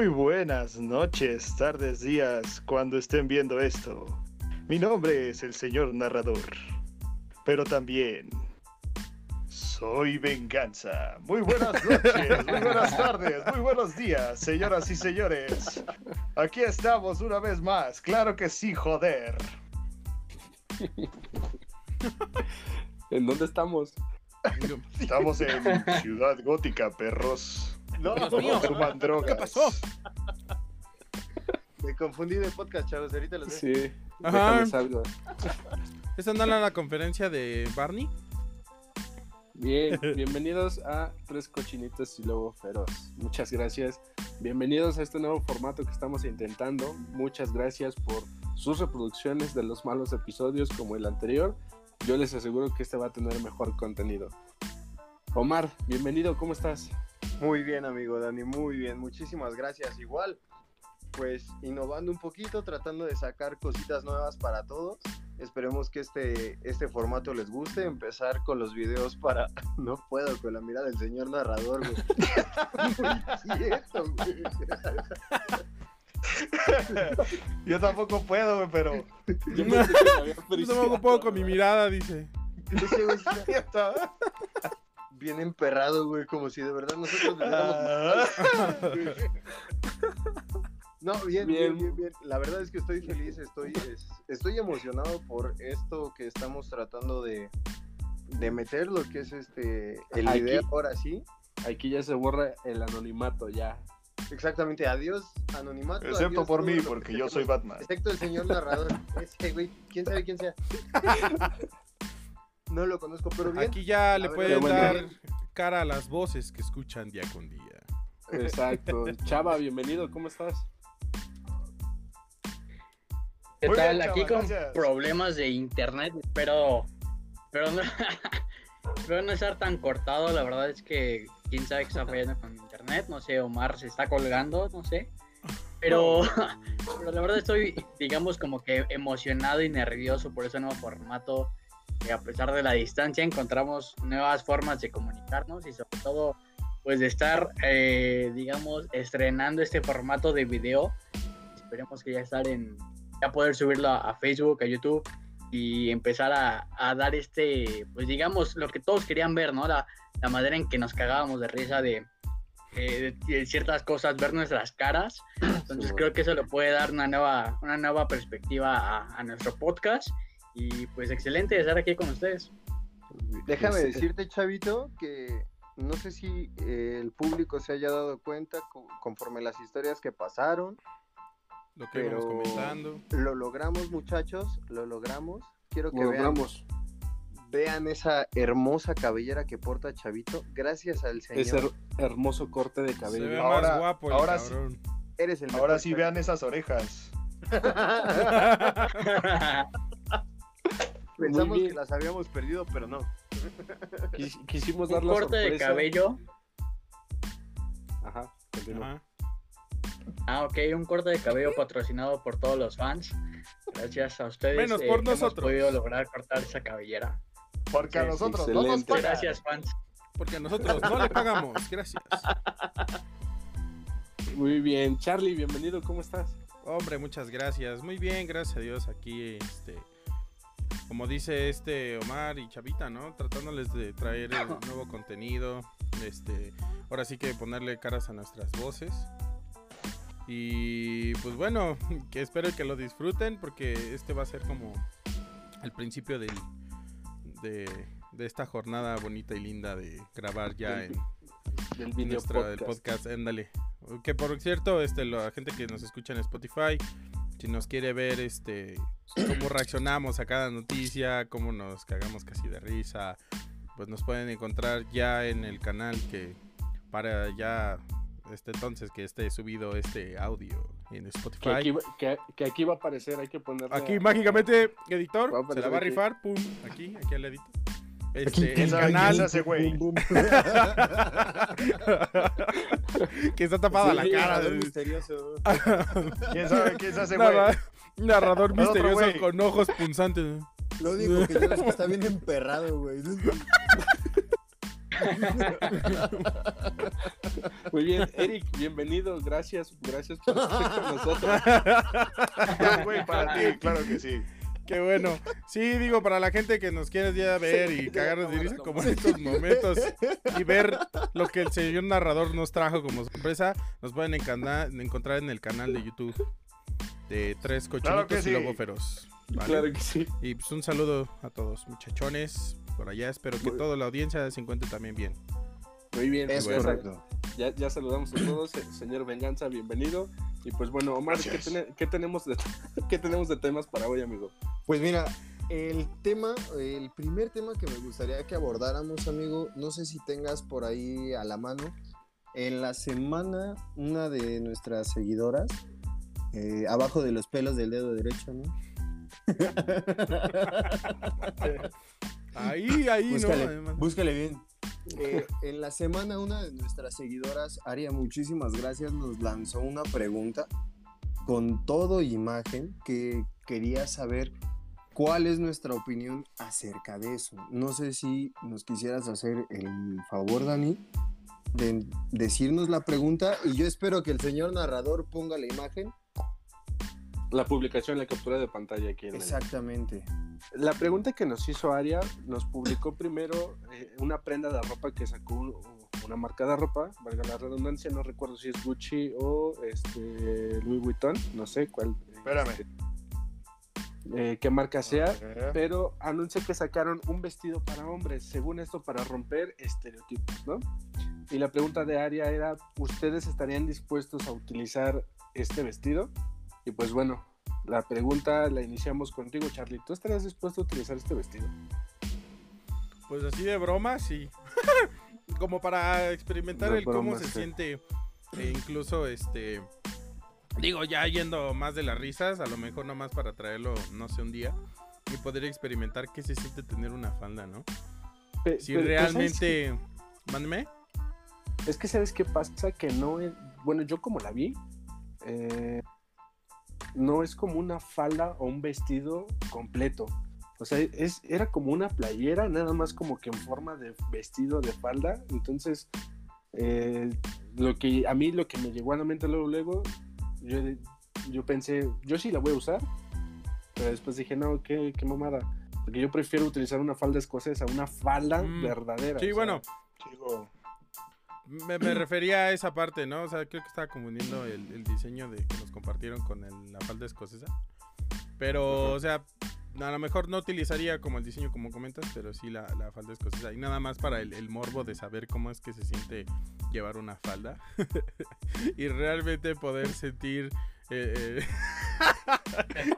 Muy buenas noches, tardes, días, cuando estén viendo esto. Mi nombre es el señor narrador, pero también soy venganza. Muy buenas noches, muy buenas tardes, muy buenos días, señoras y señores. Aquí estamos una vez más, claro que sí, joder. ¿En dónde estamos? Estamos en Ciudad Gótica, perros. No, Dios mío. Fuman drogas. ¿Qué pasó? me confundí de podcast, chavos. Ahorita los veo. Sí. Ajá. Déjame salgo. ¿Esta no era la conferencia de Barney? Bien, bienvenidos a Tres Cochinitos y Lobo Feroz. Muchas gracias. Bienvenidos a este nuevo formato que estamos intentando. Muchas gracias por sus reproducciones de los malos episodios como el anterior. Yo les aseguro que este va a tener mejor contenido. Omar, bienvenido, ¿cómo estás? Muy bien, amigo Dani, muy bien. Muchísimas gracias. Igual, pues innovando un poquito, tratando de sacar cositas nuevas para todos. Esperemos que este, este formato les guste. Empezar con los videos para. No puedo con la mirada del señor narrador, güey. Muy quieto, güey. Yo tampoco puedo, güey, pero. Yo pensé que me había Yo apreciado. tomo un poco con mi mirada, dice. Bien emperrado, güey, como si de verdad nosotros diéramos No, bien, bien, Bien. bien, bien. La verdad es que estoy feliz, estoy, es- estoy emocionado por esto que estamos tratando de, de meter, lo que es este el Aquí. video ahora sí. Aquí ya se borra el anonimato, ya. Exactamente, adiós anonimato. Excepto adiós por mí, porque yo soy. Batman. Excepto el señor narrador. Ese güey, quién sabe quién sea. No lo conozco, pero bien. Aquí ya le ver, pueden bueno. dar cara a las voces que escuchan día con día. Exacto. Chava, bienvenido, ¿cómo estás? ¿Qué Muy tal? bien, Aquí con gracias. problemas de internet, pero, pero no, espero no estar tan cortado. La verdad es que quién sabe qué está fallando con internet. No sé, Omar se está colgando, no sé. Pero, pero la verdad estoy, digamos, como que emocionado y nervioso por ese nuevo formato. Que a pesar de la distancia encontramos nuevas formas de comunicarnos y sobre todo, pues de estar, eh, digamos, estrenando este formato de video. Esperemos que ya estar en, ya poder subirlo a, a Facebook, a YouTube y empezar a, a dar este, pues digamos, lo que todos querían ver, ¿no? La, la manera en que nos cagábamos de risa de, eh, de- ciertas cosas, ver nuestras caras. Entonces Sí, creo que eso le puede dar una nueva, una nueva perspectiva a, a nuestro podcast. Y pues excelente estar aquí con ustedes. Déjame Sí. decirte, Chavito, que no sé si eh, el público se haya dado cuenta co- conforme las historias que pasaron. Lo que Pero- íbamos comentando. Lo logramos, muchachos, lo logramos. Quiero que Lo vean, logramos. vean esa hermosa cabellera que porta Chavito. Gracias al señor. Ese her- hermoso corte de Se ve cabello. Ahora- más guapo el ahora sí. Eres el Ahora sí vean esas orejas. Pensamos que las habíamos perdido, pero no. Quis- quisimos dar Un la corte de cabello. Ajá. Ah, ok, un corte de cabello patrocinado por todos los fans. Gracias a ustedes. Menos eh, por hemos nosotros. podido lograr cortar esa cabellera. Porque a nosotros no nos pagan. Gracias, fans. Porque a nosotros no le pagamos. Gracias. Muy bien. Charlie, bienvenido, ¿cómo estás? Hombre, muchas gracias. Muy bien, gracias a Dios. Aquí, este, como dice este Omar y Chavita, ¿no? Tratándoles de traer el nuevo contenido. Este, ahora sí que ponerle caras a nuestras voces. Y pues bueno, que espero que lo disfruten porque este va a ser como el principio del, de, de esta jornada bonita y linda de grabar ya en, Del video nuestra- del podcast. podcast, ándale. Que por cierto, este, la gente que nos escucha en Spotify, si nos quiere ver este cómo reaccionamos a cada noticia, cómo nos cagamos casi de risa, pues nos pueden encontrar ya en el canal que para ya este entonces que esté subido este audio en Que Spotify. aquí, que, que aquí va a aparecer, hay que ponerle. Aquí a- mágicamente, editor, se la va a rifar, pum, aquí, aquí al edito. Este, ¿Quién el canal es ese güey? que está tapada la Sí, cara. narrador misterioso. ¿Quién sabe quién es ese güey? Narra- narrador misterioso con ojos punzantes. Lo único que yo es que está bien emperrado, güey. Muy bien, Eric, bienvenido, gracias, gracias por estar con nosotros. Ya, güey, para ti, claro que sí. Qué bueno. Sí, digo, para la gente que nos quiere ya ver y cagarnos de risa como en estos momentos y ver lo que el señor narrador nos trajo como sorpresa, nos pueden encontrar en el canal de YouTube de Tres Claro Cochinitos sí. y Lobo Feroz. ¿vale? Claro que sí. Y pues un saludo a todos, muchachones, por allá. Espero que Muy- toda la audiencia se encuentre también bien. Muy bien, Es pues, correcto. Ya, ya saludamos a todos, eh, señor Venganza, bienvenido. Y pues bueno, Omar, ¿qué, tenemos de, ¿qué tenemos de temas para hoy, amigo? Pues mira, el tema, el primer tema que me gustaría que abordáramos, amigo, no sé si tengas por ahí a la mano. En la semana, una de nuestras seguidoras, eh, abajo de los pelos del dedo derecho, ¿no? Ahí, ahí, Búscale, ¿no? Además. búscale bien. Eh, en la semana, una de nuestras seguidoras, Aria, muchísimas gracias, nos lanzó una pregunta con todo imagen que quería saber cuál es nuestra opinión acerca de eso. No sé si nos quisieras hacer el favor, Dani, de decirnos la pregunta y yo espero que el señor narrador ponga la imagen. La publicación, la captura de pantalla aquí en el- Exactamente. La pregunta que nos hizo Aria nos publicó primero eh, una prenda de ropa que sacó un- una marca de ropa, valga la redundancia, no recuerdo si es Gucci o este Louis Vuitton, no sé cuál. Espérame. eh, qué marca sea, pero anuncia que sacaron un vestido para hombres, según esto para romper estereotipos, ¿no? Y la pregunta de Aria era, ¿ustedes estarían dispuestos a utilizar este vestido? Y pues bueno, la pregunta la iniciamos contigo, Charlie. ¿Tú estarías dispuesto a utilizar este vestido? Pues así de broma, sí. Como para experimentar el cómo se sí. siente. E incluso, este. Digo, ya yendo más de las risas, a lo mejor nomás para traerlo, no sé, un día. Y poder experimentar qué se siente tener una falda, ¿no? Pe- Si ¿sabes realmente. Mándeme. Es que sabes qué pasa, que no es... Bueno, yo como la vi, eh, no es como una falda o un vestido completo. O sea, es, era como una playera, nada más como que en forma de vestido de falda. Entonces, eh, lo que a mí lo que me llegó a la mente luego, luego, yo, yo pensé, yo sí la voy a usar, pero después dije, no, qué, qué mamada. Porque yo prefiero utilizar una falda escocesa, una falda Mm. verdadera. Sí, sea, bueno, me, me refería a esa parte, ¿no? O sea, creo que estaba confundiendo el, el diseño de que nos compartieron con el- la falda escocesa. Pero, o sea, a lo mejor no utilizaría como el diseño como comentas, pero sí la, la falda escocesa. Y nada más para el, el morbo de saber cómo es que se siente llevar una falda. y realmente poder sentir... eh,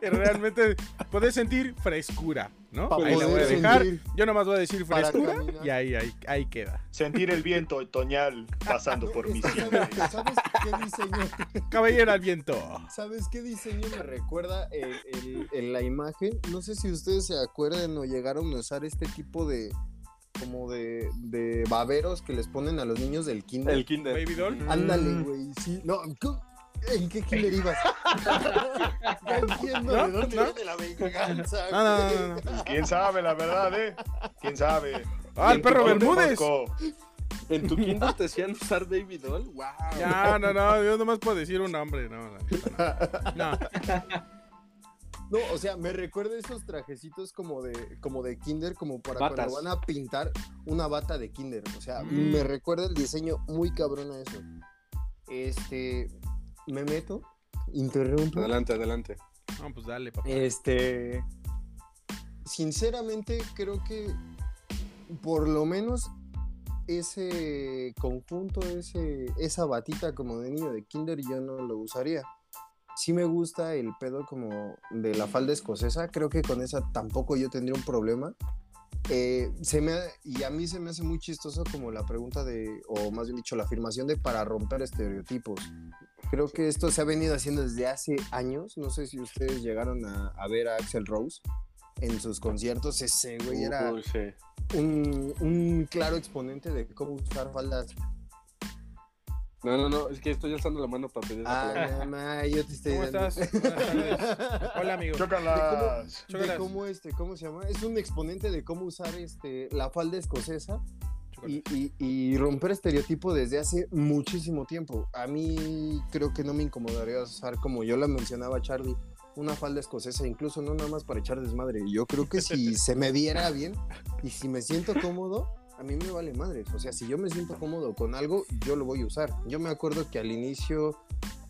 eh, realmente poder sentir frescura, ¿no? Pa' Ahí la voy a dejar. sentir. Yo nomás voy a decir frescura y ahí, ahí, ahí queda. sentir el viento otoñal pasando No, por mis. ¿sabes, ¿Sabes qué diseño? Caballero al viento. ¿Sabes qué diseño me recuerda en la imagen? No sé si ustedes se acuerdan o llegaron a usar este tipo de como de, de baberos que les ponen a los niños del kinder. El Kinder. Baby doll. Ándale, Mm. güey, sí. No, ¿cu- ¿en qué kinder ibas? ya entiendo ¿No? de dónde ¿No? viene la venganza. No, no, no, ¿Quién sabe, la verdad, eh? ¿Quién sabe? Ah, el perro Bermúdez. ¿En tu Kinder te hacían usar Baby Doll? ¡Wow! Ya, no, no, yo nomás puedo decir un nombre, no, no. No, No, o sea, me recuerda esos trajecitos como de, como de kinder, como para Batas. cuando van a pintar una bata de kinder. O sea, Mm. me recuerda el diseño muy cabrón a eso. Este, me meto, interrumpo. Adelante, adelante. no, pues dale, papá. Este, sinceramente creo que por lo menos ese conjunto, ese, esa batita como de niño de kinder yo no lo usaría. Sí me gusta el pedo como de la falda escocesa, creo que con esa tampoco yo tendría un problema. Eh, se me, y a mí se me hace muy chistoso como la pregunta de, o más bien dicho, la afirmación de para romper estereotipos. Creo que esto se ha venido haciendo desde hace años. No sé si ustedes llegaron a, a ver a Axel Rose en sus conciertos. Ese güey era un, un claro exponente de cómo usar faldas. No, no, no, es que estoy alzando la mano para pedir la Ah, palabra. nada más, yo te estoy ¿Cómo dando- estás? Hola, amigo. Chócalas. de cómo este, ¿cómo se llama? Es un exponente de cómo usar este la falda escocesa y, y- y romper estereotipo desde hace muchísimo tiempo. A mí creo que no me incomodaría usar, como yo la mencionaba Charlie, una falda escocesa, incluso no nada más para echar desmadre. Yo creo que si se me viera bien y si me siento cómodo, a mí me vale madre. O sea, si yo me siento cómodo con algo, yo lo voy a usar. Yo me acuerdo que al inicio,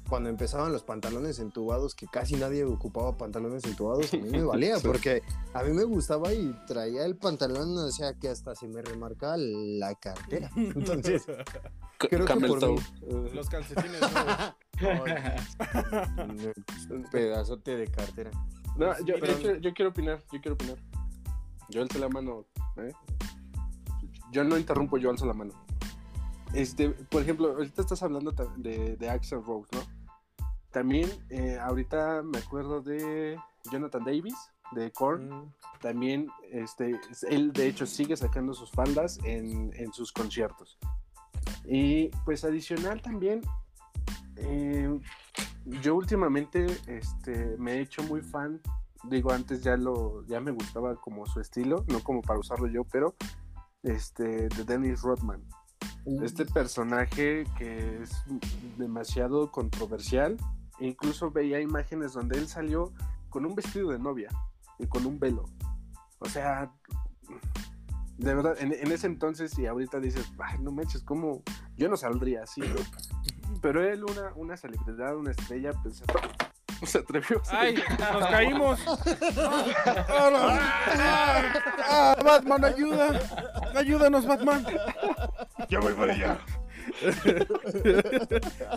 cuando empezaban los pantalones entubados, que casi nadie ocupaba pantalones entubados, a mí me valía, Sí. porque a mí me gustaba y traía el pantalón, o sea, que hasta se me remarcaba la cartera. Entonces, creo que por mí- Eh, Los calcetines nuevos. un pedazote de cartera. No, yo, Pero- yo quiero, yo quiero opinar, yo quiero opinar. Yo alzo la mano, ¿eh? Yo no interrumpo, yo alzo la mano. Este, por ejemplo, ahorita estás hablando de, de Axel Rose, ¿no? También, eh, ahorita me acuerdo de Jonathan Davis, de Korn. Mm, También, este, él de hecho sigue sacando sus faldas en, en sus conciertos. Y pues adicional también, eh, yo últimamente este, me he hecho muy fan, digo antes ya lo, ya me gustaba como su estilo, no como para usarlo yo, pero este, de Dennis Rodman. Este personaje que es demasiado controversial, e incluso veía imágenes donde él salió con un vestido de novia y con un velo. O sea, de verdad, en, en ese entonces y ahorita dices, ay, no manches, ¿cómo? Yo no saldría así, ¿no? Pero él, una, una celebridad, una estrella, pues se- se atrevió a ¡Ay! ¡Nos caímos! ¡Ah, no! ¡Ah! ¡Ah, ¡Batman, ayuda! ¡Ayúdanos, Batman! Ya voy para allá.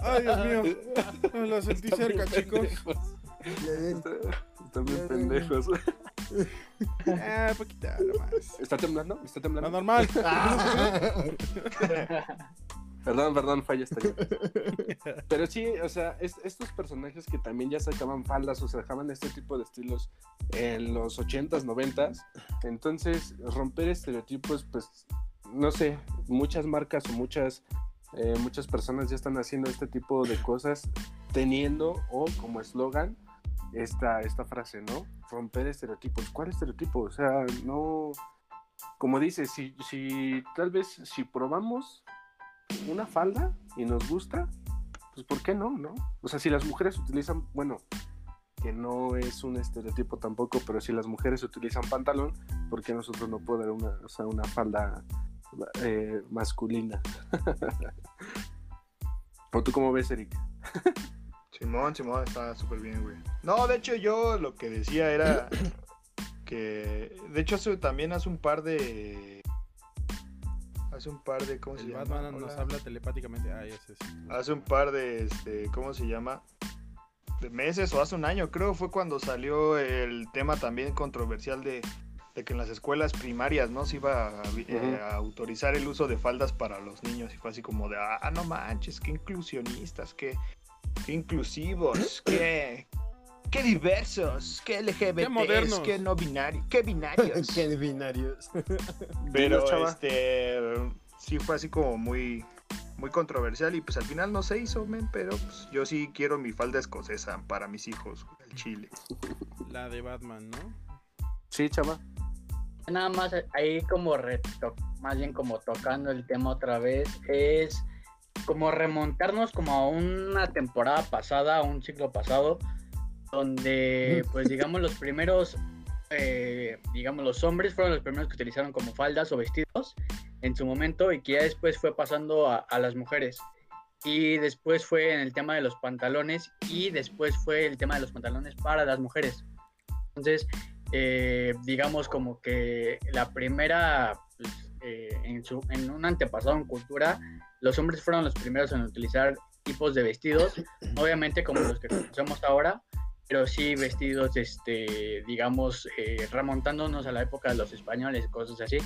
¡Ay, Dios mío! Lo sentí Están cerca, chicos. Están bien pendejos. Ah, poquita nomás. ¿Está temblando? ¿Está temblando? normal. Perdón, perdón, falla esta. Pero sí, o sea, es- estos personajes que también ya sacaban faldas o sacaban este tipo de estilos en los 80s, 90s. Entonces, romper estereotipos, pues, no sé, muchas marcas o muchas, eh, muchas personas ya están haciendo este tipo de cosas teniendo o como eslogan esta, esta frase, ¿no? Romper estereotipos. ¿Cuál estereotipo? O sea, no... Como dices, si, si tal vez si probamos una falda y nos gusta, pues ¿por qué no, no? O sea, si las mujeres utilizan, bueno, que no es un estereotipo tampoco, pero si las mujeres utilizan pantalón, ¿por qué nosotros no podemos una, o sea, una falda eh, masculina? ¿O tú cómo ves, Eric? Simón, Simón, está súper bien, güey. No, de hecho yo lo que decía era que, de hecho también hace un par de, hace un par de, ¿cómo se El llama? Batman nos Hola. habla telepáticamente. Ay, ese es. Hace un par de, este, ¿cómo se llama? De meses o hace un año, creo, fue cuando salió el tema también controversial de, de que en las escuelas primarias, ¿no? Se iba a, eh, a autorizar el uso de faldas para los niños y fue así como de, ah, no manches, qué inclusionistas, qué, qué inclusivos, qué, qué diversos, qué LGBTs, modernos. qué no binarios, qué binarios. Qué binarios. Pero Dinos, este sí fue así como muy muy controversial y pues al final no se hizo, men, pero pues, yo sí quiero mi falda escocesa para mis hijos, el chile. La de Batman, ¿no? Sí, chava. Nada más ahí como reto, más bien como tocando el tema otra vez, es como remontarnos como a una temporada pasada, a un ciclo pasado, donde pues digamos los primeros, eh, digamos los hombres fueron los primeros que utilizaron como faldas o vestidos en su momento y que ya después fue pasando a, a las mujeres. Y después fue en el tema de los pantalones y después fue el tema de los pantalones para las mujeres. Entonces, eh, digamos como que la primera, pues, eh, en, su, en un antepasado en cultura, los hombres fueron los primeros en utilizar tipos de vestidos, obviamente como los que conocemos ahora, pero sí vestidos, este, digamos, eh, remontándonos a la época de los españoles, cosas así.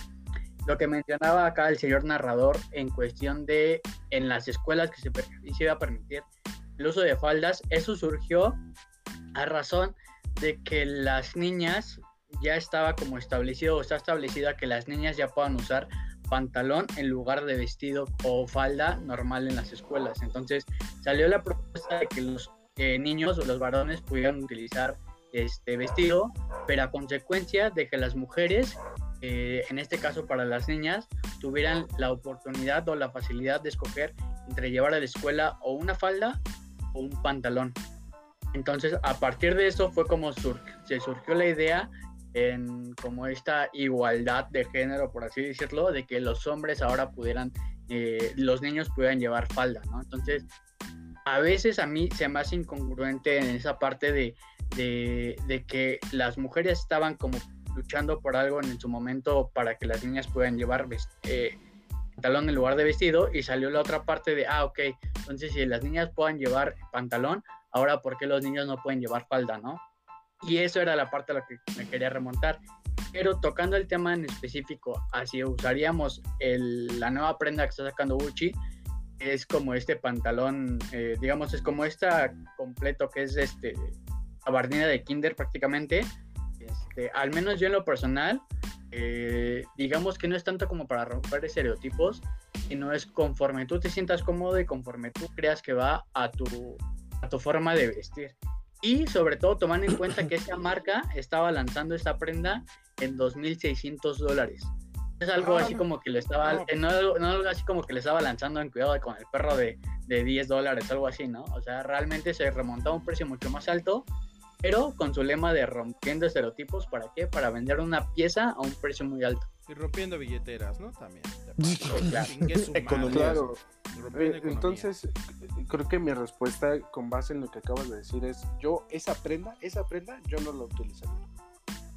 Lo que mencionaba acá el señor narrador en cuestión de en las escuelas que se, se iba a permitir el uso de faldas, eso surgió a razón de que las niñas ya estaba como establecido o está establecida que las niñas ya puedan usar pantalón en lugar de vestido o falda normal en las escuelas. Entonces salió la propuesta de que los niños o los varones pudieran utilizar este vestido, pero a consecuencia de que las mujeres, eh, en este caso para las niñas, tuvieran la oportunidad o la facilidad de escoger entre llevar a la escuela o una falda o un pantalón. Entonces, a partir de eso fue como se surgió la idea en como esta igualdad de género, por así decirlo, de que los hombres ahora pudieran, eh, los niños pudieran llevar falda, ¿no? Entonces, a veces a mí se me hace incongruente en esa parte de, de, que las mujeres estaban como luchando por algo en su momento para que las niñas puedan llevar eh, pantalón en lugar de vestido y salió la otra parte de, ah, ok, entonces si las niñas puedan llevar pantalón, ahora ¿por qué los niños no pueden llevar falda, no? Y eso era la parte a la que me quería remontar. Pero tocando el tema en específico, así usaríamos la nueva prenda que está sacando Gucci, es como este pantalón, eh, digamos, es como esta completo que es este gabardina de kinder prácticamente. Este, al menos yo en lo personal, eh, digamos que no es tanto como para romper estereotipos, sino es conforme tú te sientas cómodo y conforme tú creas que va a tu, a tu forma de vestir. Y sobre todo tomando en cuenta que esa marca estaba lanzando esta prenda en 2.600 dólares. Es algo así ah. como que le estaba, no, no, algo así como que le estaba lanzando en cuidado con el perro de, de 10 dólares, algo así, ¿no? O sea, realmente se remontaba a un precio mucho más alto, pero con su lema de rompiendo estereotipos, ¿para qué? Para vender una pieza a un precio muy alto. Y rompiendo billeteras, ¿no? También. Claro. Eh, entonces, creo que mi respuesta con base en lo que acabas de decir es, yo esa prenda, esa prenda, yo no la utilizaría.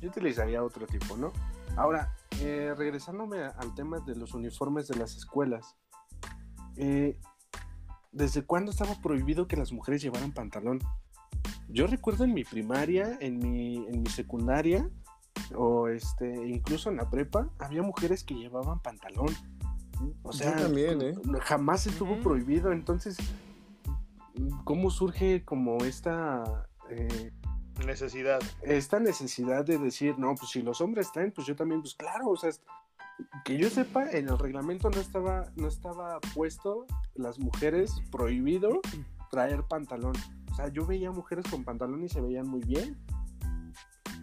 Yo utilizaría otro tipo, ¿no? Ahora, eh, regresándome al tema de los uniformes de las escuelas, eh, ¿desde cuándo estaba prohibido que las mujeres llevaran pantalón? Yo recuerdo en mi primaria, en mi, en mi secundaria, o este, incluso en la prepa, había mujeres que llevaban pantalón. O sea, también, ¿eh? jamás estuvo prohibido. Entonces, ¿cómo surge como esta eh, necesidad? Esta necesidad de decir, no, pues si los hombres traen, pues yo también, pues claro, o sea, que yo sepa, en el reglamento no estaba, no estaba puesto las mujeres prohibido traer pantalón. O sea, yo veía mujeres con pantalón y se veían muy bien.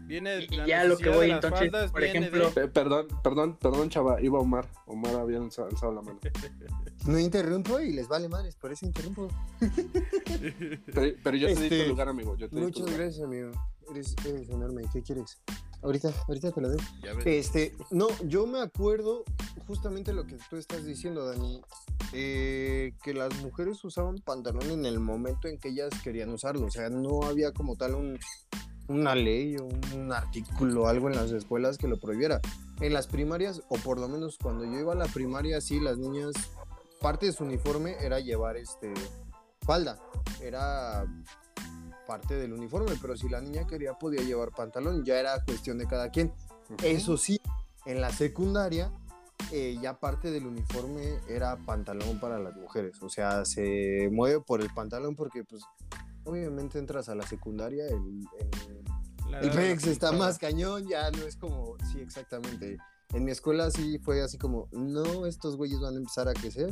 Viene y ya lo que voy entonces, por ejemplo. Perdón, perdón, perdón, chava, iba Omar. Omar había alzado la mano. No interrumpo y les vale madres, por eso interrumpo. pero, yo te di tu este, lugar, amigo. muchas gracias, amigo. Eres, eres, enorme. ¿Qué quieres? Ahorita, ahorita te lo doy. Este, no, yo me acuerdo justamente lo que tú estás diciendo, Dani. Eh, que las mujeres usaban pantalón en el momento en que ellas querían usarlo. O sea, no había como tal un, una ley o un artículo, algo en las escuelas que lo prohibiera. En las primarias, o por lo menos cuando yo iba a la primaria, sí, las niñas, parte de su uniforme era llevar este falda, era parte del uniforme, pero si la niña quería podía llevar pantalón, ya era cuestión de cada quien. Eso sí, en la secundaria eh, ya parte del uniforme era pantalón para las mujeres, o sea, se mueve por el pantalón porque pues obviamente entras a la secundaria, el, el, el está más cañón, ya no es como, sí, exactamente. En mi escuela sí fue así como, no, estos güeyes van a empezar a crecer,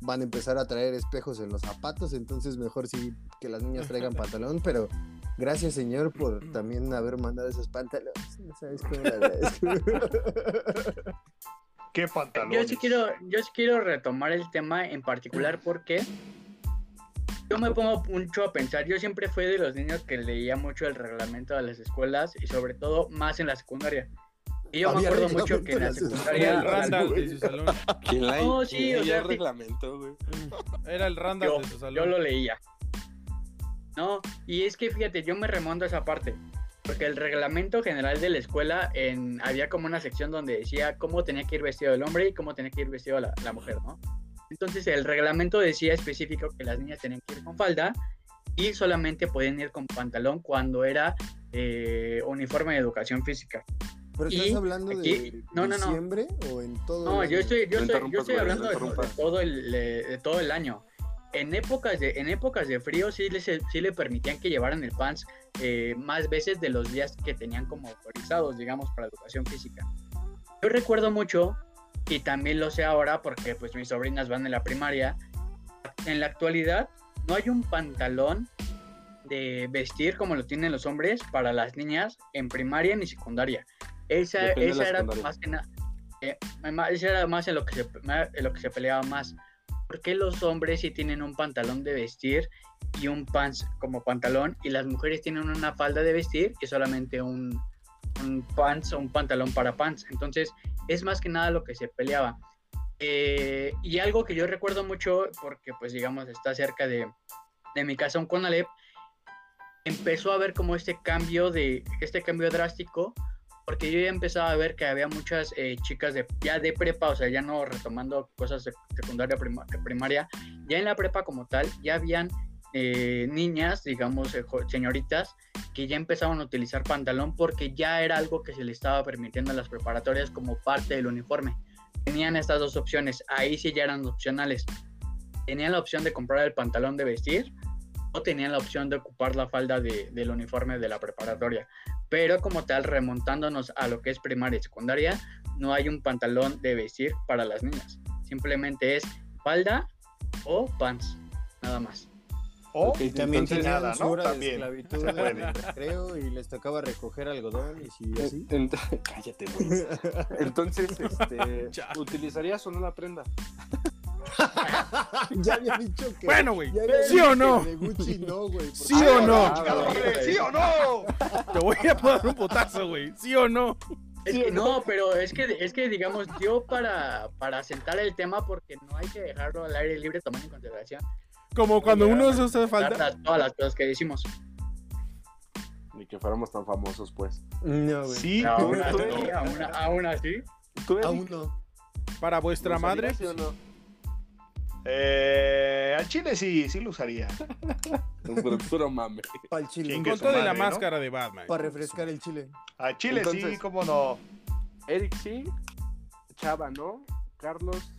van a empezar a traer espejos en los zapatos, entonces mejor sí que las niñas traigan pantalón, pero gracias señor por también haber mandado esos pantalones. No sabes cómo ¿Qué pantalón? Yo sí quiero, yo sí quiero retomar el tema en particular porque yo me pongo mucho a pensar, yo siempre fui de los niños que leía mucho el reglamento de las escuelas y sobre todo más en la secundaria. Y yo me acuerdo mucho que en la secundaria... El Randall de su salón. ¿Quién la no, sí, o sea, reglamento, güey? Era el Randall de su salón. Yo lo leía. No, y es que fíjate, yo me remonto a esa parte. Porque el reglamento general de la escuela en, había como una sección donde decía cómo tenía que ir vestido el hombre y cómo tenía que ir vestido la, la mujer, ¿no? Entonces el reglamento decía específico que las niñas tenían que ir con falda y solamente podían ir con pantalón cuando era eh, uniforme de educación física. ¿Pero estás hablando de no, no, diciembre o en todo No, yo estoy, yo estoy, yo estoy hablando de, todo el, de todo el año. En épocas de, en épocas de frío sí, les, sí le permitían que llevaran el pants eh, más veces de los días que tenían como autorizados, digamos, para educación física. Yo recuerdo mucho y también lo sé ahora porque pues mis sobrinas van en la primaria. En la actualidad no hay un pantalón de vestir como lo tienen los hombres para las niñas en primaria ni secundaria. Esa, esa era más que nada. eh, eso era más en lo, que se, en lo que se peleaba más. ¿Por qué los hombres sí tienen un pantalón de vestir y un pants como pantalón y las mujeres tienen una falda de vestir y solamente un, un pants o un pantalón para pants? Entonces, es más que nada lo que se peleaba. Eh, y algo que yo recuerdo mucho, porque pues digamos está cerca de, de mi casa, un Conalep, empezó a ver como este cambio de, este cambio drástico, porque yo ya empezaba a ver que había muchas eh, chicas de, ya de prepa, o sea, ya no retomando cosas de secundaria, primaria, ya en la prepa como tal, ya habían eh, niñas, digamos, señoritas, que ya empezaban a utilizar pantalón porque ya era algo que se le estaba permitiendo en las preparatorias como parte del uniforme tenían estas dos opciones. Ahí sí ya eran opcionales. Tenían la opción de comprar el pantalón de vestir o tenían la opción de ocupar la falda del uniforme de la preparatoria. Pero como tal, remontándonos a lo que es primaria y secundaria, no hay un pantalón de vestir para las niñas. Simplemente es falda o pants, nada más. O también nada, ¿no? También. creo, y les tocaba recoger algodón y si así. cállate, güey. Entonces, este, ¿utilizarías o no la prenda? ya había dicho que. Bueno, güey. ¿Sí o no? no, güey. ¿Sí o no? ¿Sí o no? Te voy a dar un potazo, güey. ¿Sí o no? no, pero es que, es que digamos, yo para, para sentar el tema, porque no hay que dejarlo al aire libre tomando en consideración como cuando uno se usa falda. Todas las cosas que decimos. Ni que fuéramos tan famosos, pues. No, güey. Sí, aún, así, aún, así. Aún no. ¿Para vuestra madre? ¿Sí o no? Eh, al chile sí, sí lo usaría. Pero puro mame. Para el chile. Con todo de la máscara de Batman. Para refrescar el chile. Al chile sí, cómo no. Eric sí. Chava, ¿no? Carlos.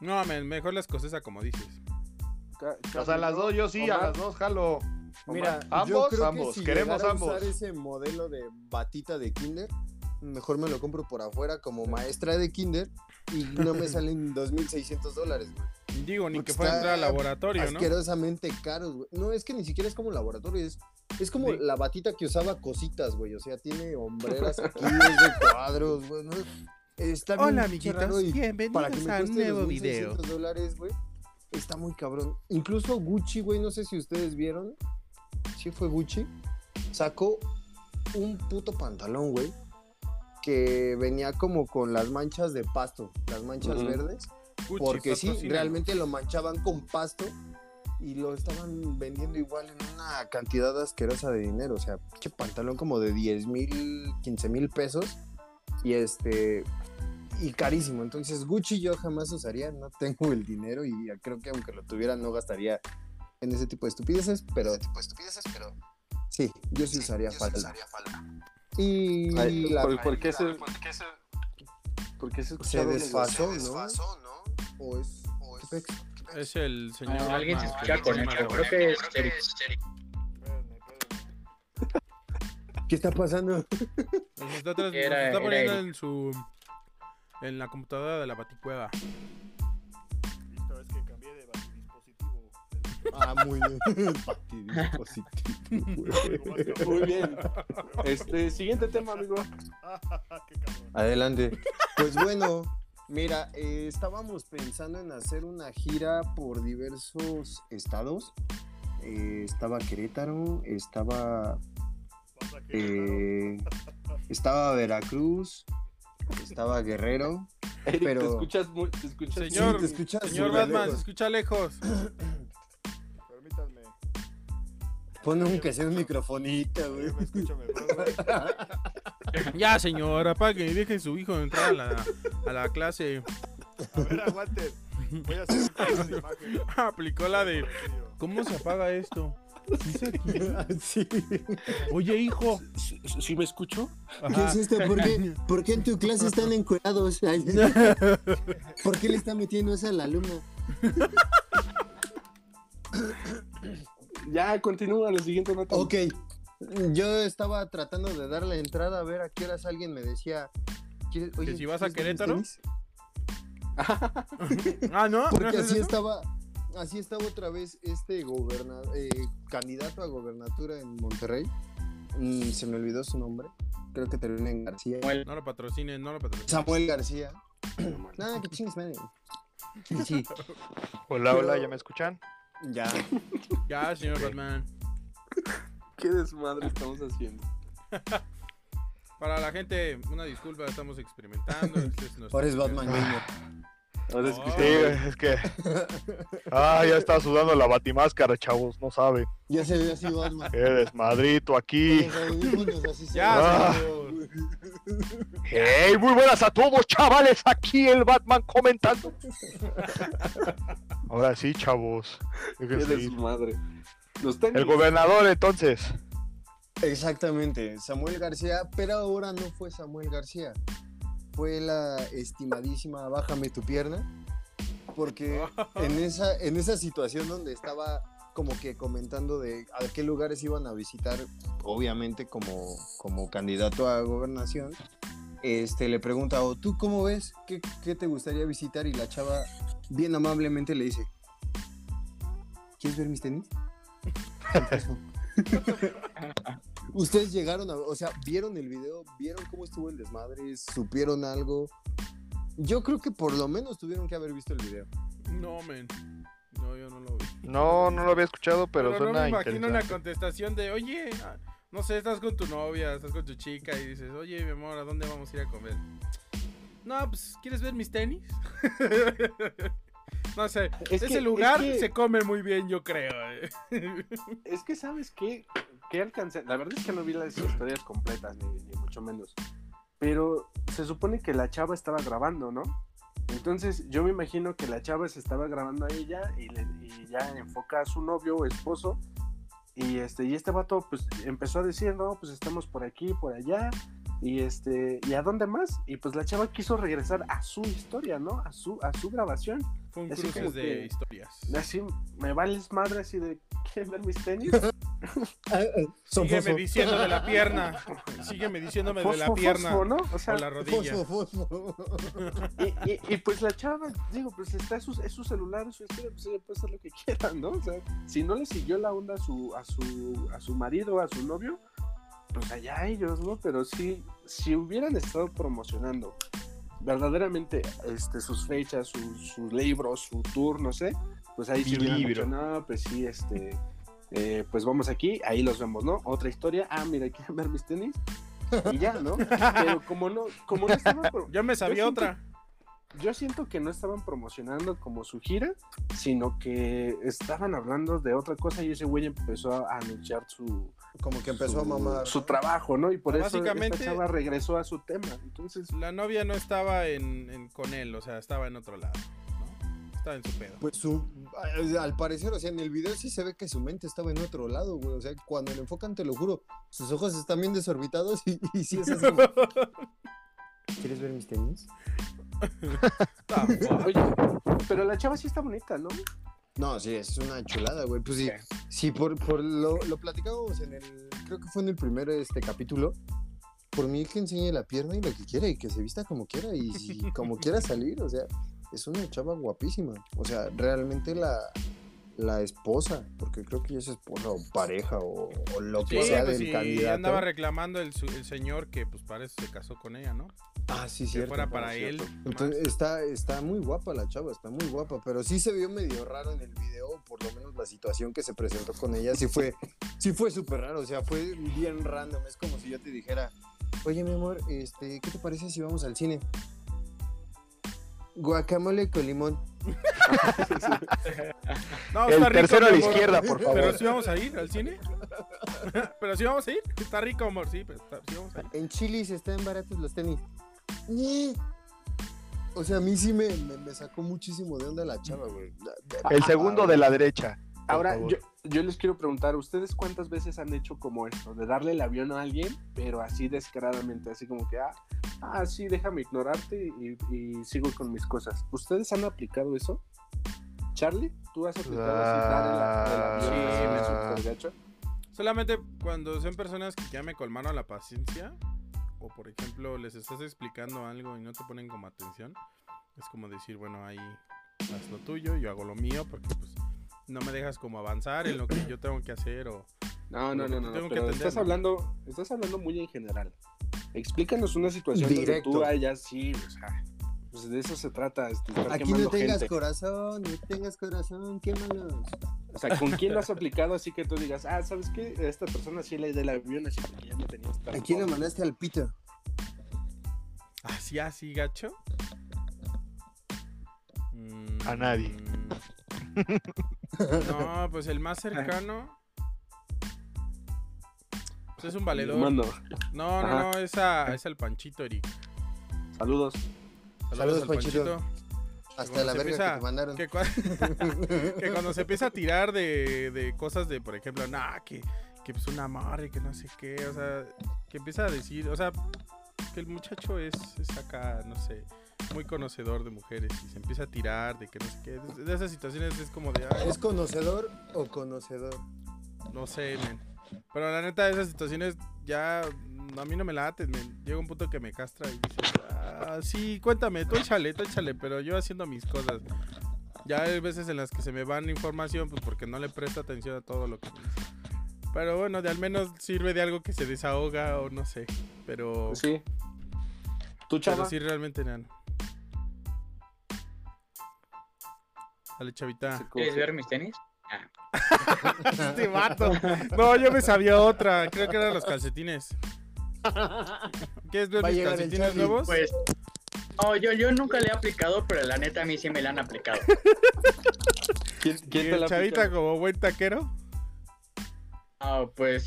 No, mejor las cosas como dices. O sea, las dos, yo sí, a las dos jalo. Mira, ambos, ambos, queremos ambos. usar ese modelo de batita de Kinder, mejor me lo compro por afuera como maestra de Kinder y no me salen 2.600 dólares, güey. Digo, ni que fuera entrar al laboratorio, ¿no? Asquerosamente caros, güey. No, es que ni siquiera es como laboratorio, es, es como la batita que usaba cositas, güey. O sea, tiene hombreras aquí, es de cuadros, güey. Está bien Hola, amiguitos, bienvenidos para que me a un nuevo video. dólares, güey está muy cabrón. Incluso Gucci, güey, no sé si ustedes vieron. Sí fue Gucci. Sacó un puto pantalón, güey. Que venía como con las manchas de pasto, las manchas verdes. porque sí, realmente lo manchaban con pasto y lo estaban vendiendo igual en una cantidad asquerosa de dinero. O sea, qué pantalón como de 10 mil, 15 mil pesos. Y este, y carísimo. Entonces, Gucci yo jamás usaría, no tengo el dinero y creo que aunque lo tuviera no gastaría en ese tipo de estupideces, pero tipo de estupideces, pero sí, yo sí, usaría, falta. Y ¿por, qué se, ¿por qué se, se desfasó, ¿no? O es, es, el señor. Ah, alguien se escucha con él, creo que es ¿Qué está pasando? Está, está poniendo en su en la computadora de la baticueva. Listo, es que cambié de dispositivo. Ah, muy bien. dispositivo. muy bien. Este, siguiente tema, amigo. Adelante. Pues bueno, mira, eh, estábamos pensando en hacer una gira por diversos estados. Eh, estaba Querétaro, estaba eh, estaba Veracruz, estaba Guerrero. pero... te escuchas muy, te escuchas Señor, te escuchas señor Batman, se escucha lejos. Permítanme. Pon un que sea un microfonito, güey. Me escucho mejor, Ya, señor, apague y deje su hijo entrar a la, a la clase. A ver, aguante. Voy a hacer una imagen. Aplicó la de. ¿Cómo se apaga esto? Sí. Oye, hijo. ¿Sí me escucho? ¿Qué es esto? ¿Por qué, ¿Por qué en tu clase están encuerados? ¿Por qué le está metiendo esa a la alumna? Ya, continúa la siguiente nota. Ok. Yo estaba tratando de dar la entrada a ver a qué horas alguien me decía. Oye, ¿Que si vas a Querétaro? ah, ¿no? Porque así estaba así estaba otra vez este eh, candidato a gobernatura en Monterrey. Mm, se me olvidó su nombre. creo que termina en García. No lo patrocinen, no lo patrocinen. Samuel García. Nada, que chingues, madre. Sí, Hola, Pero- hola, ¿ya me escuchan? ya. Ya, señor Batman. ¿Qué desmadre estamos haciendo? Para la gente, una disculpa, estamos experimentando. Este es nuestro Ahora es Batman Gamer. Oh. Sí, es que. Ah, ya está sudando la batimáscara, chavos, no sabe. Ya se ve así Batman. Qué desmadrito aquí. Ya. Ah. ¡Hey! Muy buenas a todos, chavales. Aquí el Batman comentando. Ahora sí, chavos. Los tenis. El gobernador, entonces. Exactamente, Samuel García, pero ahora no fue Samuel García. Fue la estimadísima Bájame tu pierna. Porque en esa, en esa situación donde estaba como que comentando de a qué lugares iban a visitar, obviamente como, como candidato a gobernación, este, le pregunta, "¿O ¿tú cómo ves? ¿Qué, qué te gustaría visitar? Y la chava bien amablemente le dice, ¿quieres ver mis tenis? Ustedes llegaron a, o sea, vieron el video, vieron cómo estuvo el desmadre, supieron algo. Yo creo que por lo menos tuvieron que haber visto el video. No, men. No, yo no lo vi. No, no lo había escuchado, pero, Pero, no suena me imagino una contestación de, oye, ah, no sé, estás con tu novia, estás con tu chica y dices, oye, mi amor, ¿a dónde vamos a ir a comer? No, pues, ¿quieres ver mis tenis? no sé, Es ese que- lugar es que- se come muy bien, yo creo. eh. Es que, ¿sabes qué? ¿Qué alcancé? La verdad es que no vi las historias completas, ni, ni mucho menos. Pero se supone que la chava estaba grabando, ¿no? Entonces yo me imagino que la chava se estaba grabando a ella y, le- y ya enfoca a su novio o esposo. Y este, y este vato pues empezó a decir, no, pues estamos por aquí, por allá. Y este, ¿y a dónde más? Y pues la chava quiso regresar a su historia, ¿no? A su, a su grabación. Fue un Así cruces de que- historias. Así, me vales madre así de, ¿quieres ver mis tenis? Son Sígueme fosfo. diciendo de la pierna. Sígueme diciéndome de la Fosfo, pierna. fosfo, ¿no? O sea, O la rodilla. Fosfo, fosfo. Y, y- y, pues la chava, digo, pues está su, es su celular, es su historia, pues ella puede hacer lo que quiera, ¿no? O sea, si no le siguió la onda a su, a su, a su marido, a su novio, pues allá ellos, ¿no? Pero sí, si hubieran estado promocionando verdaderamente este, sus fechas, sus, sus libros, su tour, no sé, pues ahí sí Mi libro. dicho, no, pues sí, este, eh, pues vamos aquí, ahí los vemos, ¿no? Otra historia, ah, mira, quieren ver mis tenis, y ya, ¿no? Pero como no, como no estaban Yo me sabía Yo otra. yo siento que no estaban promocionando como su gira, sino que estaban hablando de otra cosa y ese güey empezó a anunciar su, Como que empezó su, a mamar. su trabajo, ¿no? Y por eso Básicamente- esta chava regresó a su tema. Entonces, La novia no estaba en, en- con él, o sea, estaba en otro lado. En su pedo. Pues su, al- al parecer, o sea, en el video sí se ve que su mente estaba en otro lado, güey. O sea, cuando le enfocan, te lo juro, sus ojos están bien desorbitados y, y sí es así. ¿Quieres ver mis tenis? Oye, pero la chava sí está bonita, ¿no? No, sí, es una chulada, güey. Pues sí, sí por, por lo, lo platicábamos en el, creo que fue en el primer este capítulo. Por mí que enseñe la pierna y lo que quiera y que se vista como quiera y si como quiera salir, o sea, es una chava guapísima. O sea, realmente la, la esposa, porque creo que ya es esposa o pareja o, o lo que Sí, sea pues del sí, candidato. andaba reclamando el, el señor que pues parece se casó con ella, ¿no? Ah, sí, Que cierto. fuera para él. Entonces está, está muy guapa la chava, está muy guapa, pero sí se vio medio raro en el video, por lo menos la situación que se presentó con ella, sí fue, sí fue súper raro, o sea, fue bien random, es como si yo te dijera, oye mi amor, este, ¿qué te parece si vamos al cine? Guacamole con limón. No, El está rico, tercero a la amor. izquierda, por favor. Pero sí vamos a ir al cine. pero sí vamos a ir. Está rico, amor, sí, pero está- sí vamos a ir. En Chili's están baratos los tenis. O sea, a mí sí me, me, me sacó muchísimo de onda la chava, güey. El segundo de la derecha. Ahora, yo, yo les quiero preguntar, ¿ustedes cuántas veces han hecho como esto? De darle el avión a alguien, pero así descaradamente, así como que, ah, ah sí, déjame ignorarte y, y sigo con mis cosas. ¿Ustedes han aplicado eso? Charlie, ¿tú has aplicado así dar el, el avión? Ah. súper gacho? Solamente cuando son personas que ya me colmaron la paciencia, o por ejemplo les estás explicando algo y no te ponen como atención, es como decir, bueno, ahí haz lo tuyo, yo hago lo mío, porque pues no me dejas como avanzar en lo que yo tengo que hacer o... No, no, no, no. Tengo que pero estás ¿no? hablando, estás hablando muy en general. explícanos una situación donde Directo. tú hayas, sí, o sea, pues de eso se trata. Aquí no tengas gente. corazón, no tengas corazón, quémalos. O sea, ¿con quién lo has aplicado así que tú digas, ah, ¿sabes qué? Esta persona sí le del avión así porque ya me tenía hasta ¿A quién le mandaste al pito? ¿Así, así, gacho? Mm, A nadie. No, pues el más cercano. Pues es un valedor. No, no, Ajá. no, es, a- es al Panchito, Eric. saludos. Saludos, al Panchito. Hasta la verga empieza- que te mandaron. Que, cua- que cuando se empieza a tirar de, de cosas de, por ejemplo, nah, que, que pues un amarre, que no sé qué, o sea, que empieza a decir, o sea, que el muchacho es, es acá, no sé, muy conocedor de mujeres y se empieza a tirar de que no sé qué. De, de esas situaciones es como de, ay, ¿Es conocedor o conocedor? no sé, men. Pero la neta, esas situaciones ya mm, a mí no me laten, men. Llega un punto que me castra y dices, ah, sí, cuéntame, tú échale, tú échale, pero yo haciendo mis cosas. Ya hay veces en las que se me van información, pues porque no le presto atención a todo lo que dice. Pero bueno, de al menos sirve de algo que se desahoga o no sé. Pero, Sí. ¿Tú, pero chava? sí realmente nada. Dale, chavita. ¿Quieres ver mis tenis? Este vato. No, yo me sabía otra. Creo que eran los calcetines. ¿Quieres ver Va mis calcetines nuevos? Pues. No, yo, yo nunca le he aplicado, pero la neta a mí sí me la han aplicado. ¿Quién, ¿Y quién te el la chavita como buen taquero? No, pues.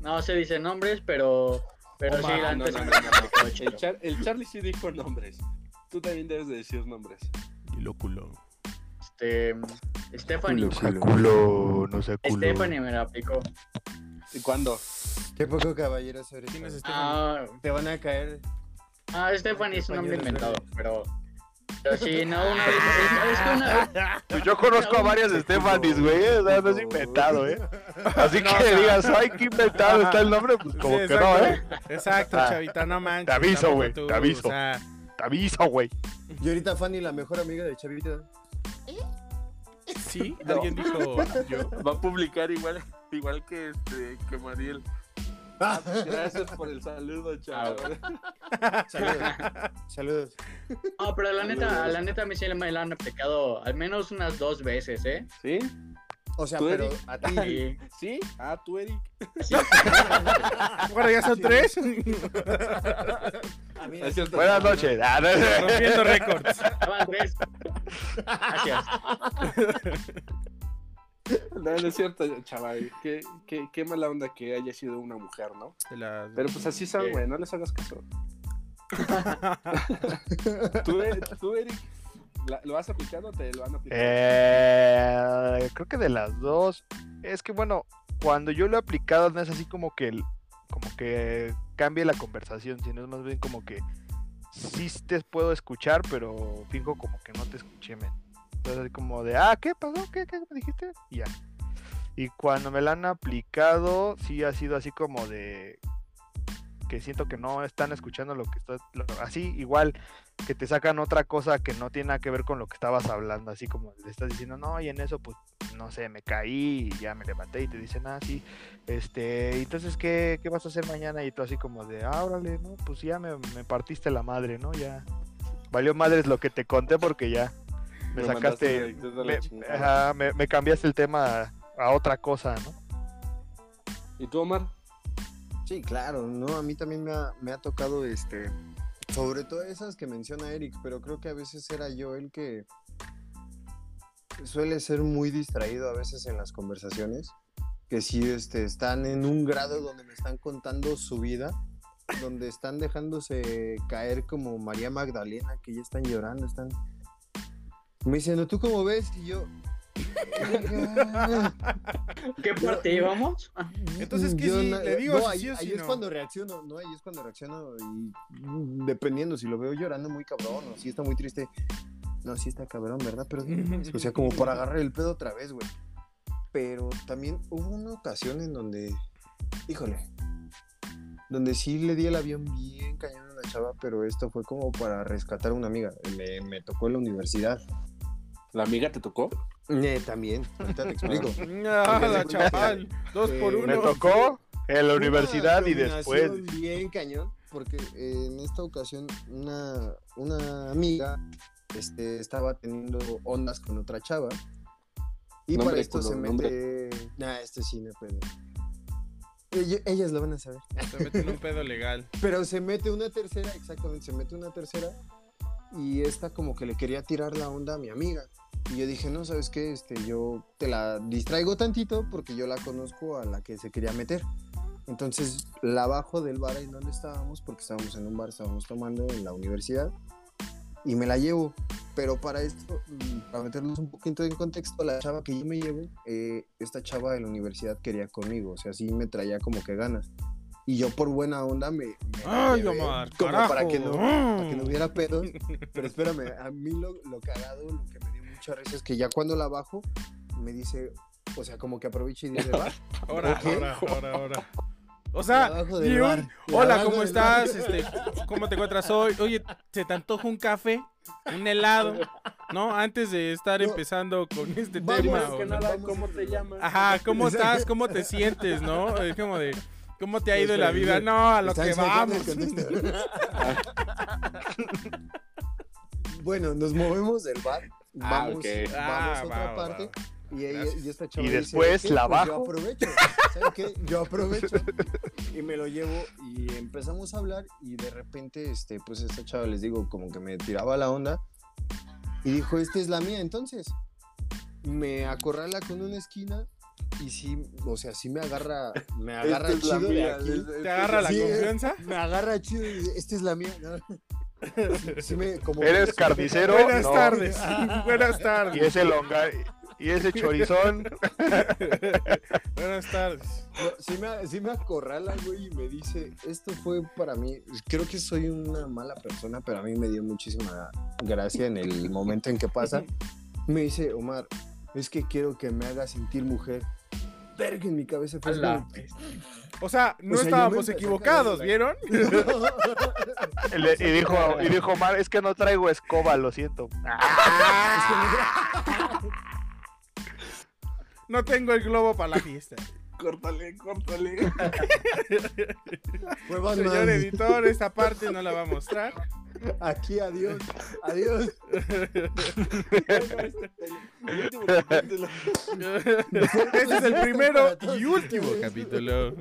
No se dicen nombres, pero. Pero Oh, sí, la no, neta no, sí no, me la han aplicado El. Char- el Charlie sí dijo nombres. Tú también debes de decir nombres. Y lo culo. Este. Stephanie. culo, no sé culo. Stephanie me la aplicó. ¿Y cuándo? Qué poco caballero eres. ¿Quién es? Ah, Te van a caer. ah, Stephanie es un nombre inventado, pero. Pero sí, no, una vez. Es, es que una vez. Pues yo conozco a varias Stephanies, güey, o sea, no es inventado, ¿eh? Así que digas, ay, qué inventado está el nombre, pues como Sí, que no. ¿eh? Exacto, Ah, chavita, no manches. te aviso, güey, te aviso. O sea, Te aviso, güey. Y ahorita Fanny, la mejor amiga de Chavita. Sí, No. alguien dijo yo. Va a publicar igual, igual que este, que Mariel. Ah, gracias por el saludo, chavo. Saludos. Saludos. No, pero la neta, la neta a mí sí me la han aplicado al menos unas dos veces, ¿eh? ¿Sí? O sea, ¿Tú, pero Eric? a ti. Y ¿Sí? Ah, tú, Eric. Bueno, ya son tres. Buenas noches. Ah, no, Rompiendo récords. estaban tres. Gracias. No, no es cierto, chaval. Qué, qué, qué mala onda que haya sido una mujer, ¿no? Pero pues así son, güey, no les hagas caso. ¿Tú, tú, Eric, ¿la- ¿lo has aplicado o te lo han aplicado? Eh, creo que de las dos. Es que bueno, cuando yo lo he aplicado no es así como que el- como que cambie la conversación, sino es más bien como que sí te puedo escuchar, pero finjo como que no te escuché, men. Entonces como de, ah, ¿qué pasó? ¿Qué, qué me dijiste? Y ya. Y cuando me la han aplicado, sí ha sido así como de que siento que no están escuchando lo que estás, lo- así igual que te sacan otra cosa que no tiene nada que ver con lo que estabas hablando, así como le estás diciendo, no, y en eso, pues, no sé, me caí y ya me levanté y te dicen, ah, sí, este, entonces, ¿qué, qué vas a hacer mañana? Y tú así como de, ah, órale, no, pues ya me, me partiste la madre, ¿no? Ya, valió madres lo que te conté porque ya me, sacaste, me, ajá, me- me cambiaste el tema a, a otra cosa, ¿no? ¿Y tú, Omar? Sí, claro, no, a mí también me ha, tocado este, sobre todo esas que menciona Eric, pero creo que a veces era yo el que suele ser muy distraído a veces en las conversaciones, que sí este, están en un grado donde me están contando su vida, donde están dejándose caer como María Magdalena, que ya están llorando, están me diciendo, ¿tú cómo ves? Y yo... ¿Qué parte íbamos? Entonces, ¿qué no- ¿Le digo no, ahí, sí o es no? cuando reacciono, no, ahí es cuando reacciono y mm, dependiendo si lo veo llorando muy cabrón o si está muy triste. No, sí está cabrón, ¿verdad? Pero, o sea, como para agarrar el pedo otra vez, güey. Pero también hubo una ocasión en donde, híjole, donde sí le di el avión bien cañón a una chava, pero esto fue como para rescatar a una amiga. Me, me tocó en la universidad. ¿La amiga te tocó? Eh, también, ahorita te explico. Nada, chaval. Dos por Eh, uno. Me tocó en la Una universidad y después. Bien cañón. porque en esta ocasión una, una amiga este, estaba teniendo ondas con otra chava. Y Nombre, para esto culo, se mete. Nah, este sí no puede. Ella- ellas lo van a saber. Se meten un pedo legal. Pero se mete una tercera, exactamente, se mete una tercera. Y esta como que le quería tirar la onda a mi amiga. Y yo dije, no, ¿sabes qué? Este, yo te la distraigo tantito porque yo la conozco a la que se quería meter. Entonces la bajo del bar en donde estábamos, porque estábamos en un bar, estábamos tomando en la universidad. Y me la llevo. Pero para esto, mm, para meternos un poquito en contexto, la chava que yo me llevo, eh, esta chava de la universidad quería conmigo. O sea, sí me traía como que ganas. Y yo por buena onda me... me Ay, llevé, Omar, como para que no, para que no hubiera pedos. Pero espérame, a mí lo, lo cagado, lo que me dio mucha risa es que ya cuando la bajo, me dice, o sea, como que aprovecha y dice, va. Ahora, ahora, ahora, ahora. O sea, un, hola, ¿cómo del bar". estás? Este, ¿Cómo te encuentras hoy? Oye, ¿se te antoja un café? ¿Un helado? ¿No? Antes de estar No. empezando con este Vamos, tema. O que no. nada, ¿cómo te llamas? Ajá, ¿cómo estás? ¿Cómo te sientes? ¿No? Es como de, ¿cómo te ha ido en la vida? No, a lo que vamos. bueno, nos movemos del bar. Ah, Vamos, ok. vamos Ah, a otra va, va, parte. va. Y, ella- y esta chava Y dice, después "Ok, la pues Yo bajo". aprovecho. ¿Saben qué? Yo aprovecho. Y me lo llevo y empezamos a hablar. Y de repente, este, pues esta chava les digo, como que me tiraba la onda. Y dijo, esta es la mía. Entonces, me acorrala con una esquina. Y sí, o sea, sí me agarra, me agarra Esta es la chido de mía, aquí. es- ¿Te agarra la Sí, confianza? Me agarra chido y dice, esta es la mía. ¿no? Sí, sí me- como ¿Eres carnicero? Buenas No. tardes. Buenas Y tardes. ese longa y ese chorizón. Buenas tardes. No, sí, me, sí me acorrala, güey, y me dice, esto fue para mí, creo que soy una mala persona, pero a mí me dio muchísima gracia en el momento en que pasa. Me dice, Omar, es que quiero que me haga sentir mujer. Verga, en mi cabeza fue como- O sea, no O sea, estábamos equivocados, ¿vieron? Y dijo, y dijo Omar, es que no traigo escoba, lo siento. No tengo el globo para la fiesta. Córtale, córtale. Señor editor, esta parte no la va a mostrar. Aquí, adiós, adiós. El último capítulo. Este es el primero y último capítulo.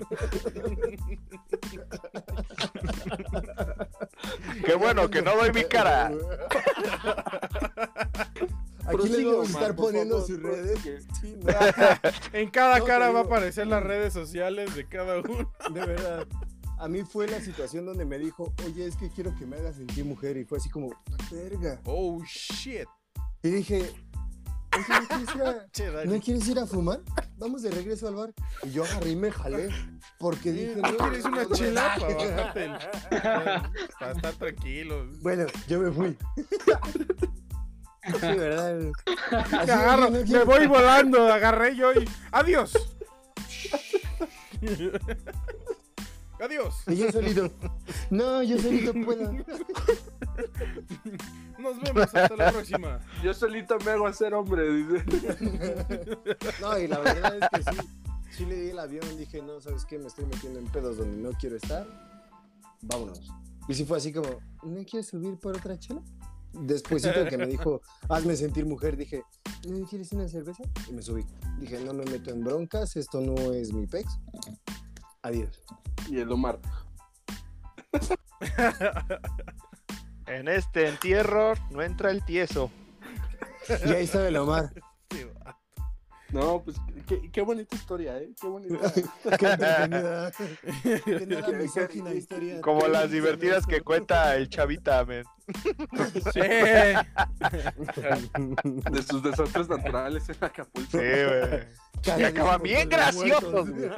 Qué bueno que no doy mi cara. Aquí les Prosigue, vamos a estar poniendo favor, sus redes. prosigue. Sí, no, En cada No, cara va a aparecer las redes sociales de cada uno. de verdad. A mí fue la situación donde me dijo, oye, es que quiero que me hagas sentir mujer. Y fue así como, verga. Oh shit. Y dije, oye, ¿no quieres, ir a, Che. ¿no quieres ir a fumar? Vamos de regreso al bar. Y yo agarré y me jalé. Porque dije, ¿No no, quieres una no, chela para bajarte el- Para estar tranquilos. Bueno, yo me fui. Sí, ¿verdad? Así, Me agarro, no me voy volando, agarré yo y. ¡Adiós! ¡Adiós! Y yo solito. No, yo solito puedo. Nos vemos hasta la próxima. Yo solito me hago hacer hombre, dice. No, y la verdad es que sí. Sí le di el avión, dije, no, ¿sabes qué? Me estoy metiendo en pedos donde no quiero estar. Vámonos. Y sí fue así como, ¿no quieres subir por otra chela? Despuésito que me dijo, hazme sentir mujer, dije, ¿no quieres una cerveza? Y me subí. Dije, no me meto en broncas, esto no es mi pex. Adiós. Y el Omar. En este entierro no entra el tieso. Y ahí estaba el Omar. No, pues qué, qué bonita historia, ¿eh? Qué bonita. Qué entretenida. Qué nada misógina historia. Como las divertidas que cuenta el chavita, men. Sí. De sus desastres naturales en Acapulco. Sí, güey. Y acaban bien graciosos, güey.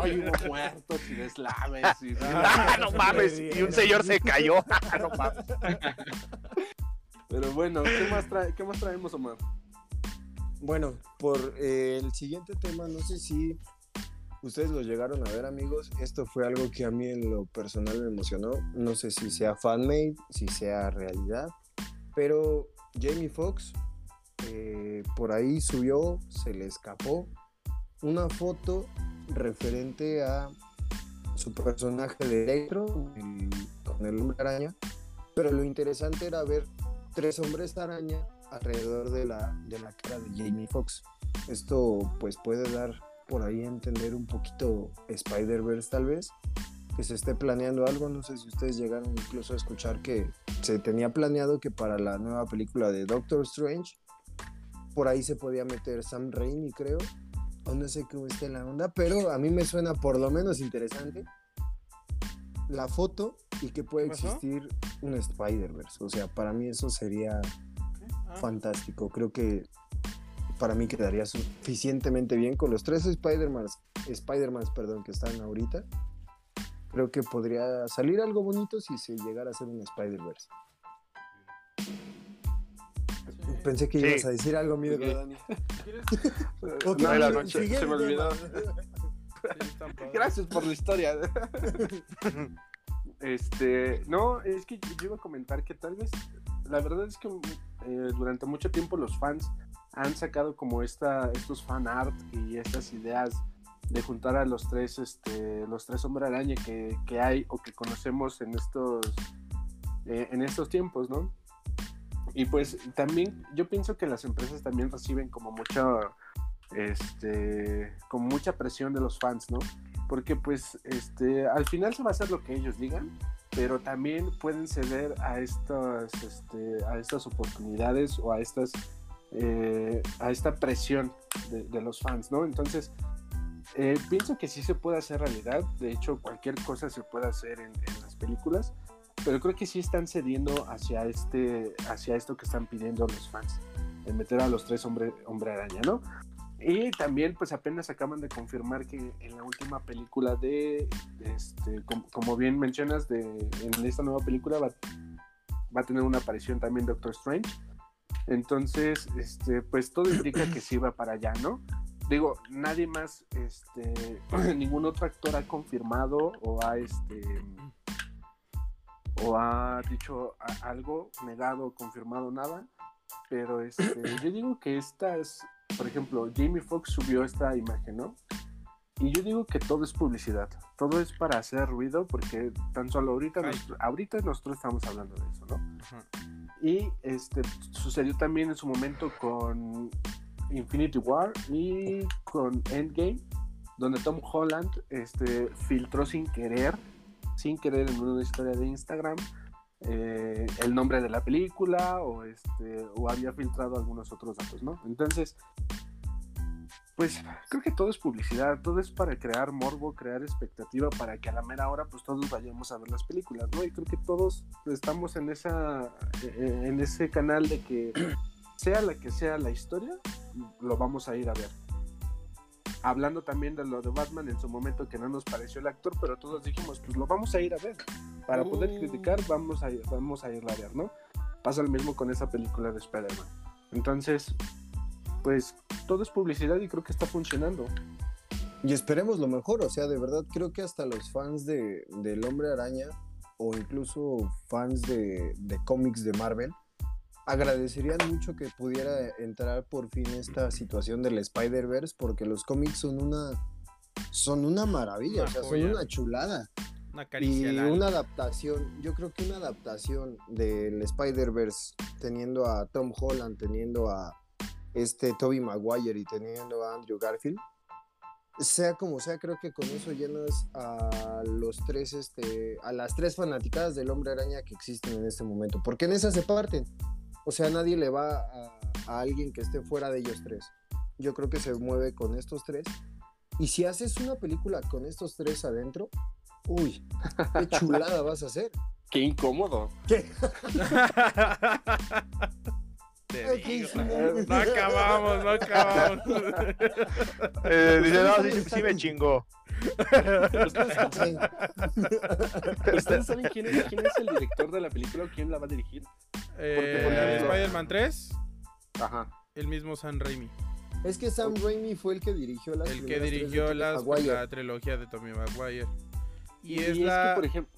Ay, hubo muertos y deslaves. Y... Ah, no mames. Y un señor se cayó. no mames. Pero bueno, ¿qué más, trae, ¿qué más traemos, Omar? Bueno, por eh, el siguiente tema, no sé si ustedes lo llegaron a ver, amigos. Esto fue algo que a mí en lo personal me emocionó. No sé si sea fanmade, si sea realidad, pero Jamie Foxx eh, por ahí subió, se le escapó una foto referente a su personaje de Electro con el hombre araña, pero lo interesante era ver tres hombres araña alrededor de la, de la cara de Jamie Foxx. Esto pues puede dar por ahí a entender un poquito Spider-Verse tal vez, que se esté planeando algo, no sé si ustedes llegaron incluso a escuchar que se tenía planeado que para la nueva película de Doctor Strange, por ahí se podía meter Sam Raimi creo, o no sé cómo esté la onda, pero a mí me suena por lo menos interesante la foto y que puede existir un Spider-Verse. O sea, para mí eso sería fantástico. Creo que para mí quedaría suficientemente bien con los tres Spider-Man, spider perdón, que están ahorita. Creo que podría salir algo bonito si se llegara a ser un Spider-Verse. Pensé que ibas a decir algo, mío, Dani. no, la noche, se me olvidó. Gracias por la historia. este, no, es que yo iba a comentar que tal vez, la verdad es que eh, durante mucho tiempo los fans han sacado como esta, estos fan art y estas ideas de juntar a los tres, este, los tres hombre araña que, que hay o que conocemos en estos, eh, en estos tiempos, ¿no? Y pues también yo pienso que las empresas también reciben como mucha, este, como mucha presión de los fans, ¿no? Porque pues, este, al final se va a hacer lo que ellos digan, pero también pueden ceder a estas, este, a estas oportunidades o a estas, eh, a esta presión de, los fans, ¿no? Entonces, eh, pienso que sí se puede hacer realidad. De hecho, cualquier cosa se puede hacer en, en las películas pero creo que sí están cediendo hacia este hacia esto que están pidiendo los fans de meter a los tres hombre hombre araña no y también pues apenas acaban de confirmar que en la última película de, este como, bien mencionas de en esta nueva película va, va a tener una aparición también Doctor Strange entonces este pues todo indica que sí va para allá no digo nadie más este ningún otro actor ha confirmado o ha este o ha dicho algo, negado, confirmado nada. Pero este, yo digo que esta es, por ejemplo, Jamie Foxx subió esta imagen, ¿no? Y yo digo que todo es publicidad, todo es para hacer ruido, porque tan solo ahorita, ahorita nosotros estamos hablando de eso, ¿no? Y este sucedió también en su momento con Infinity War y con Endgame, donde Tom Holland este, filtró sin querer sin querer en una historia de Instagram eh, el nombre de la película o, este, o había filtrado algunos otros datos, ¿no? Entonces, pues creo que todo es publicidad, todo es para crear morbo, crear expectativa para que a la mera hora pues todos vayamos a ver las películas, ¿no? Y creo que todos estamos en esa eh, en ese canal de que sea la que sea la historia, lo vamos a ir a ver hablando también de lo de Batman en su momento que no nos pareció el actor, pero todos dijimos, pues lo vamos a ir a ver. Para poder uh. criticar, vamos a, ir, vamos a ir a ver, ¿no? Pasa lo mismo con esa película de Spider-Man. Entonces, pues todo es publicidad y creo que está funcionando. Y esperemos lo mejor, o sea, de verdad creo que hasta los fans de, del Hombre Araña o incluso fans de, de cómics de Marvel agradecerían mucho que pudiera entrar por fin esta situación del Spider-Verse porque los cómics son una son una maravilla, o sea, son una chulada. Una y una adaptación, yo creo que una adaptación del Spider-Verse teniendo a Tom Holland, teniendo a este Toby Maguire y teniendo a Andrew Garfield, sea como sea, creo que con eso llenas a los tres, este, a las tres fanaticadas del hombre araña que existen en este momento, porque en esas se parten. O sea, nadie le va a, alguien que esté fuera de ellos tres. Yo creo que se mueve con estos tres. Y si haces una película con estos tres adentro, uy, qué chulada vas a hacer. Qué incómodo. ¿Qué? no acabamos, no acabamos. Eh, dice, no, sí, sí me chingó. ¿Ustedes saben quién es, quién es el director de la película o quién la va a dirigir? Eh, Spider-Man 3. Ajá. El mismo Sam Raimi. Es que Sam Raimi fue el que dirigió las El que dirigió la trilogía de Tommy Maguire. Y, es, la. por ejemplo.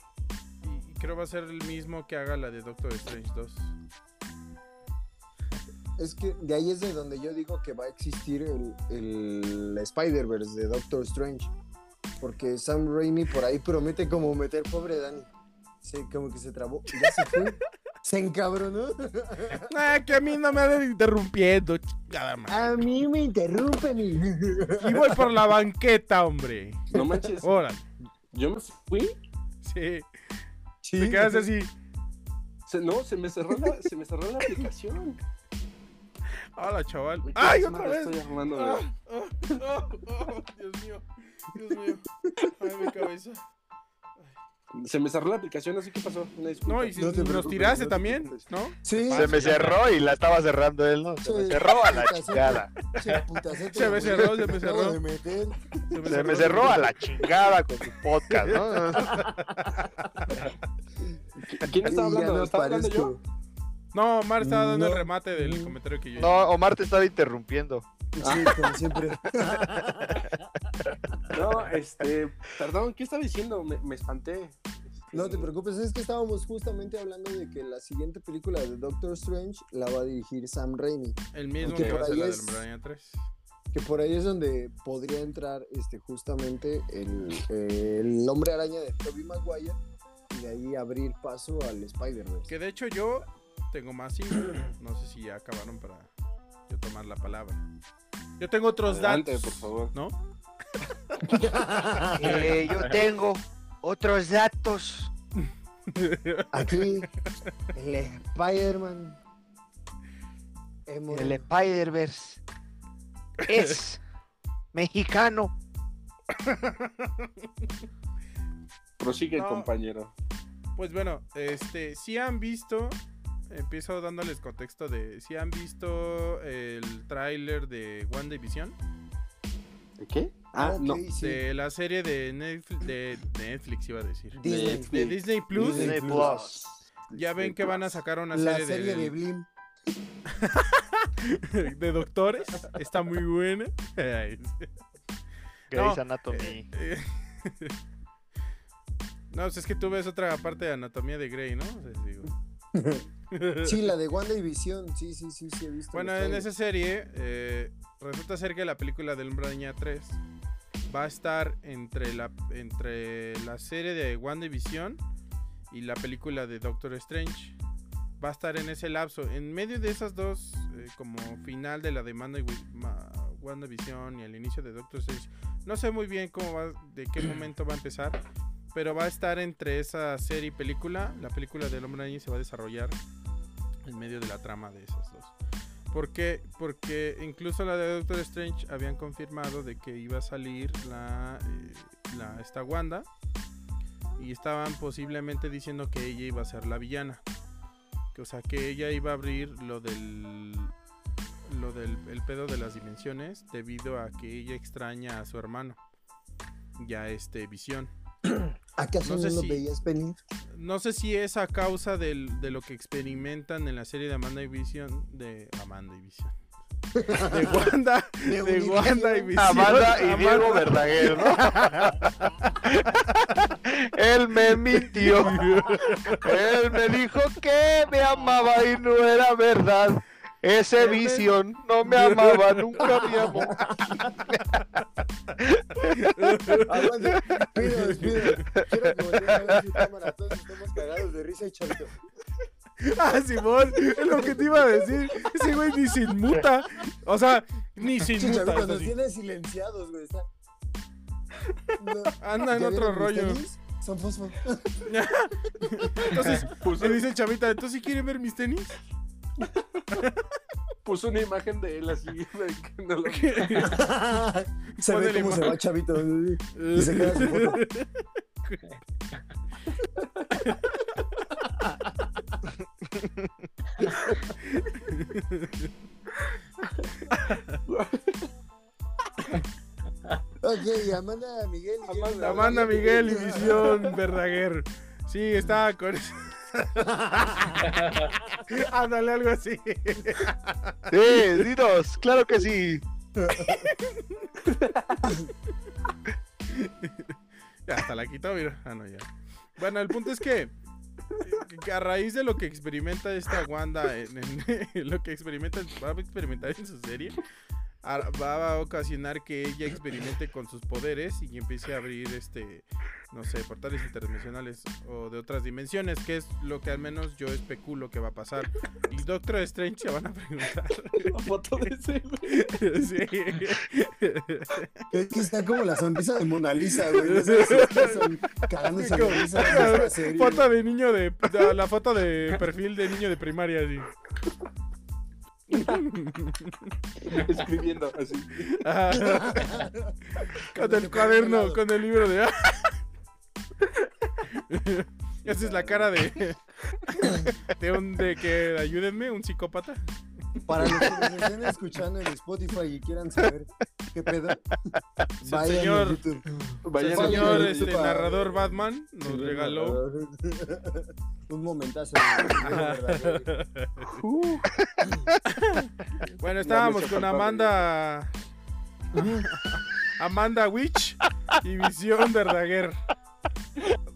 Y creo va a ser el mismo que haga la de Doctor Strange 2. Es que de ahí es de donde yo digo que va a existir el, el Spider-Verse de Doctor Strange. Porque Sam Raimi por ahí promete como meter pobre Dani. Sí, como que se trabó. Ya se fue. Se encabronó. Ah, que a mí no me anden interrumpiendo, chingada madre. A mí me interrumpen. y- Y voy por la banqueta, hombre. No manches. Órale. Yo me fui. Sí. Sí, Te quedas así. Se, no, se me cerró la, se me cerró la aplicación. Hola, chaval. ¡Ay, otra vez! Estoy armando Ah, ah, ah, ah, Dios mío. Dios mío. Ay, mi cabeza. Se me cerró la aplicación, así que pasó. Una disculpa. No, y si No nos tiraste también. ¿no? Sí, Se me cerró y la estaba cerrando él, ¿no? Se me cerró a la chingada. Se me cerró, se me cerró. Se me cerró a la chingada con tu podcast, ¿no? ¿A quién estaba hablando? no ¿Estaba hablando yo? No, Omar estaba dando el No. remate del comentario que yo No, Omar te estaba interrumpiendo. Sí, como siempre. No, este. Perdón, ¿qué estaba diciendo? Me, me espanté. No te preocupes, es que estábamos justamente hablando de que la siguiente película de Doctor Strange la va a dirigir Sam Raimi, El mismo que va a ahí la es- del Hombre 3. que por ahí es donde podría entrar este justamente el, el hombre araña de Tobey Maguire y de ahí abrir paso al Spider-Verse. Que de hecho yo tengo más info. No sé si ya acabaron para yo tomar la palabra. Yo tengo otros Adelante, datos. por favor. ¿No? Eh, yo tengo otros datos. Aquí, el Spider-Man. El Spider-Verse es mexicano. Prosigue, No. compañero. Pues bueno, este, si han visto, empiezo dándoles contexto de, si han visto el tráiler de One Division, ¿De qué? Ah, no. sí. de la serie de Netflix, de, de Netflix iba a decir, Disney. de Disney Plus, Disney Plus. ya ven que van a sacar una La serie, serie de de, Blim. de doctores, está muy buena. Grey's No, Anatomy. eh, No, pues es que tú ves otra parte de Anatomía de Grey, ¿no? O sea, digo. Sí, la de WandaVision. Sí, sí, sí, sí, he visto. Bueno, en esa serie eh, resulta ser que la película del Hombre Araña 3 va a estar entre la, entre la serie de WandaVision y la película de Doctor Strange. Va a estar en ese lapso. En medio de esas dos, eh, como final de la demanda de WandaVision y el inicio de Doctor Strange, no sé muy bien cómo va, de qué momento va a empezar. Pero va a estar entre esa serie y película. La película del Hombre Araña se va a desarrollar en medio de la trama de esas dos. ¿Por qué? Porque incluso la de Doctor Strange habían confirmado de que iba a salir la, eh, esta Wanda y estaban posiblemente diciendo que ella iba a ser la villana. Que, o sea, que ella iba a abrir lo del lo del el pedo de las dimensiones debido a que ella extraña a su hermano. Ya este Visión. ¿Acaso no no, sé lo si- veías venir? No sé si es a causa del- de lo que experimentan en la serie de Amanda y Vision. De Amanda y Vision. De Wanda. De De. Wanda y Vision. Amanda y Amanda. Diego Verdaguer, ¿no? Él me mintió. Él me dijo que me amaba y no era verdad. Ese visión no me amaba, nunca me amó. Aguante, pido, pido. Quiero que volteen a ver su cámara. Todos estamos cagados de risa y chavito. Ah, Simón. Es lo que te iba a decir. Ese güey ni se inmuta. O sea, ni chavito, es nos así. tiene silenciados, güey. Está... No. Anda en ¿Ya otro rollo. tenis? Son fósforo. Entonces, le dice chavita, ¿entonces si quieren ver mis tenis? Puso una imagen de él así. de que no lo- se ve cómo se va chavito. Y se queda su foto. Ok, Amanda Miguel. y Amanda- Amanda Verdaguer. Miguel y Visión Verdaguer. Sí, estaba con. Ándale, algo así. Sí, dinos, claro que sí. Ya, hasta la quitó, mira. Ah, no, ya. Bueno, el punto es que, que a raíz de lo que experimenta esta Wanda, en, en- lo que experimenta, va a experimentar en su serie, va a ocasionar que ella experimente con sus poderes y empiece a abrir este no sé, portales interdimensionales o de otras dimensiones, que es lo que al menos yo especulo que va a pasar. Y Doctor Strange se van a preguntar. La foto de ese, sí. Es que está como la sonrisa de Mona Lisa, güey. cagándose Foto de niño de, La foto de perfil de niño de primaria, así. Escribiendo así. Con el cuaderno, con el libro de. Esa es la cara de. De un. de que. Ayúdenme, un psicópata. Para los que nos estén escuchando en Spotify y quieran saber qué pedo, el señor, el señor este, narrador Batman nos regaló un momentazo. bueno, estábamos con Amanda. Amanda Witch y Visión Verdaguer.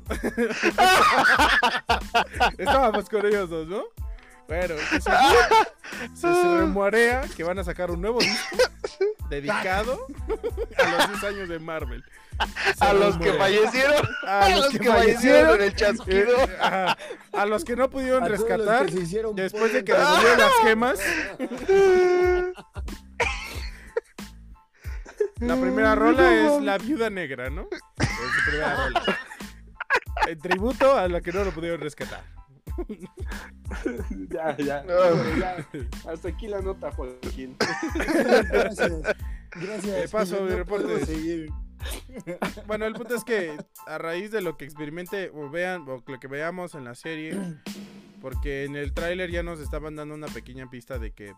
Estábamos con ellos dos, ¿no? Bueno, se, se remorea que van a sacar un nuevo disco dedicado a los 10 años de Marvel. a los que fallecieron. A, los, que, fallecieron en el chasquido. Eh, a, los que no pudieron rescatar después de que devolvieron las gemas. La primera rola es La Viuda Negra, ¿no? Es su primera rola. En tributo a la que no lo pudieron rescatar. ya, ya, Hasta aquí la nota, Joaquín. Gracias. Gracias. Le paso mi reporte. Bueno, el punto es que a raíz de lo que experimente o vean o lo que veamos en la serie, porque en el tráiler ya nos estaban dando una pequeña pista de que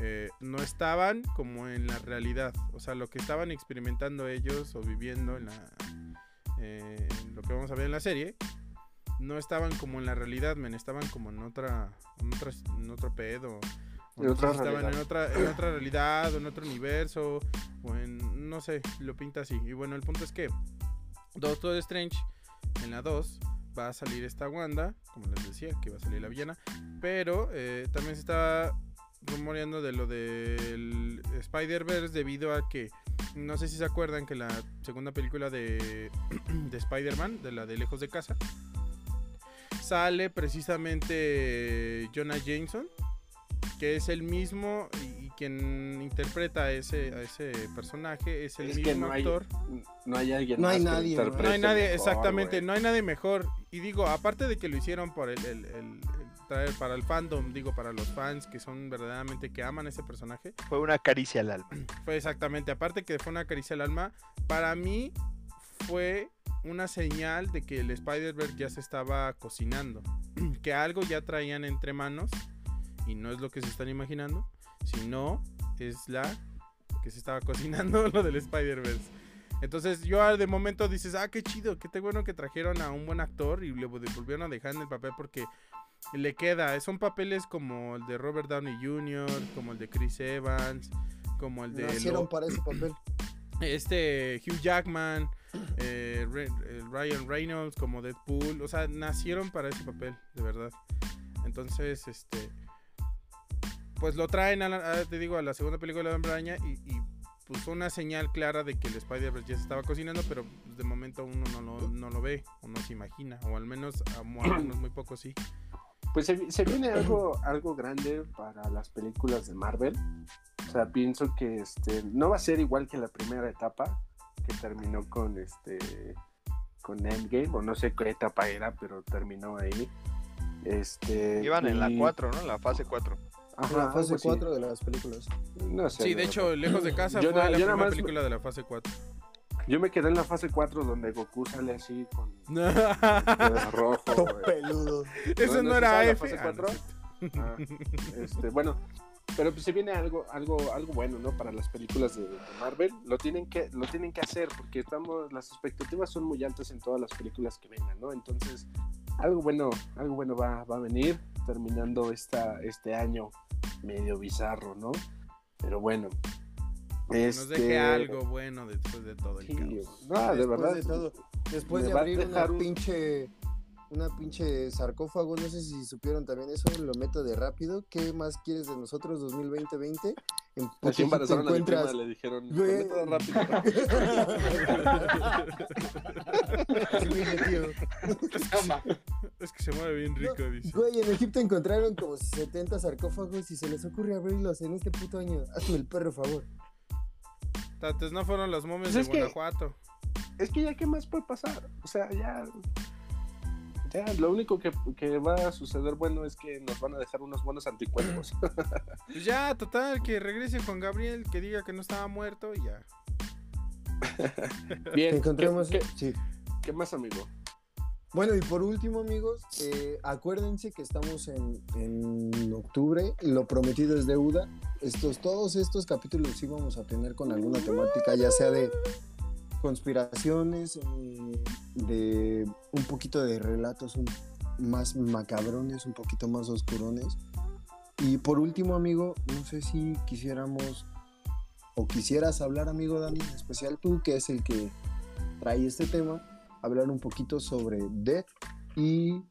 eh, no estaban como en la realidad, o sea, lo que estaban experimentando ellos o viviendo en la eh, lo que vamos a ver en la serie, no estaban como en la realidad, men, estaban como en otra, en, otra, en otro pedo. estaban en otra, en otra realidad, o en otro universo, o en, no sé, lo pinta así. Y bueno, el punto es que Doctor Strange, en la 2, va a salir esta Wanda, como les decía, que va a salir la villana, pero eh, también se está rumoreando de lo del Spider-Verse debido a que no sé si se acuerdan que la segunda película de, de Spider-Man, de la de Lejos de Casa, sale precisamente Jonah Jameson, que es el mismo y, quien interpreta a ese, a ese personaje es el mismo actor. no hay alguien no hay nadie, no hay nadie, exactamente, no hay nadie mejor. Y digo, aparte de que lo hicieron por el, el, traer para el fandom, digo, para los fans que son verdaderamente que aman ese personaje. Fue una caricia al alma. Fue exactamente, aparte que fue una caricia al alma, para mí fue una señal de que el Spider-Verse ya se estaba cocinando, que algo ya traían entre manos y no es lo que se están imaginando, sino es la que se estaba cocinando lo del Spider-Verse. Entonces yo de momento dices, ah, qué chido, qué bueno que trajeron a un buen actor y le volvieron a dejar en el papel porque le queda. Son papeles como el de Robert Downey Jr., como el de Chris Evans, como el de... Nacieron para ese papel. Este Hugh Jackman, eh, Ryan Reynolds como Deadpool, o sea, nacieron para ese papel, de verdad. Entonces, este, pues lo traen, a, te digo, a la segunda película de Hombre Araña y, y pues una señal clara de que el Spider-Verse ya se estaba cocinando, pero pues, de momento uno no lo, ve o no se imagina, o al menos muy poco sí. Pues se, viene algo, algo grande para las películas de Marvel. O sea, pienso que este no va a ser igual que la primera etapa, que terminó con este con Endgame, o no sé qué etapa era, pero terminó ahí. Este, Iban en la 4, ¿no? La fase 4. Ajá, la fase 4 de las películas. No sé, sí, de hecho, Lejos de Casa fue la primera película de la fase 4. Yo me quedé en la fase 4 donde Goku sale así con rojo. Todo peludo. Eso no, era F. Fase 4? Ah, este, bueno, pero pues se viene algo, algo, algo bueno, ¿no? Para las películas de, Marvel. Lo tienen que, lo tienen que hacer porque estamos, las expectativas son muy altas en todas las películas que vengan, ¿no? Entonces, algo bueno, algo bueno va, va a venir terminando esta, este año medio bizarro, ¿no? Pero bueno, nos deje este, algo bueno después de todo el caos. No, de verdad. De todo. Después de abrir una pinche una pinche sarcófago, no sé si supieron también eso, lo meto de rápido. ¿Qué más quieres de nosotros 2020-20? En Aquí embarazaron te encuentras... a mi prima, le dijeron, lo meto de rápido. es que se mueve bien rico, dice. Güey, en Egipto encontraron como 70 sarcófagos y se les ocurre abrirlos en este puto año. Hazme el perro favor. Tates no fueron los momios pues de Guanajuato. es que ya qué más puede pasar. O sea, ya ya, lo único que, va a suceder bueno es que nos van a dejar unos buenos anticuerpos. pues ya, total, que regrese Juan Gabriel, que diga que no estaba muerto y ya. Bien, encontramos. ¿Qué, ¿qué, más, amigo? Bueno, y por último, amigos, eh, acuérdense que estamos en, en, octubre, lo prometido es deuda. Estos, todos estos capítulos íbamos a tener con alguna temática, ya sea de conspiraciones, eh, de un poquito de relatos más macabrones, un poquito más oscurones. Y por último, amigo, no sé si quisiéramos o quisieras hablar, amigo Dani, en especial tú, que es el que trae este tema, hablar un poquito sobre Death y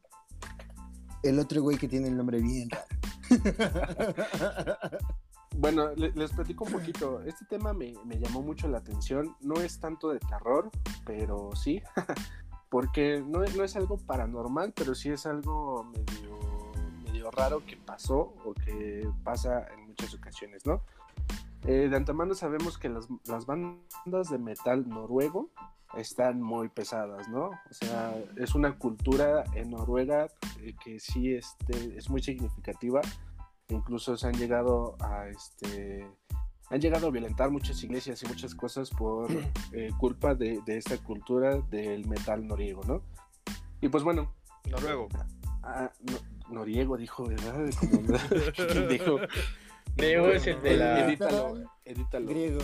el otro güey que tiene el nombre bien raro. Bueno, les platico un poquito. Este tema me, llamó mucho la atención. No es tanto de terror, pero sí. Porque no, no, es algo paranormal, pero sí es algo medio, medio raro que pasó o que pasa en muchas ocasiones, ¿no? Eh, de antemano sabemos que las, las, bandas de metal noruego están muy pesadas, ¿no? O sea, es una cultura en Noruega eh, que sí este, es muy significativa incluso se han llegado a este han llegado a violentar muchas iglesias y muchas cosas por eh, culpa de, esta cultura del metal noriego, ¿no? Y pues bueno. Noruego. Ah, noriego dijo, ¿verdad? dijo. Griego es el de la. Edítalo, edítalo. Griego.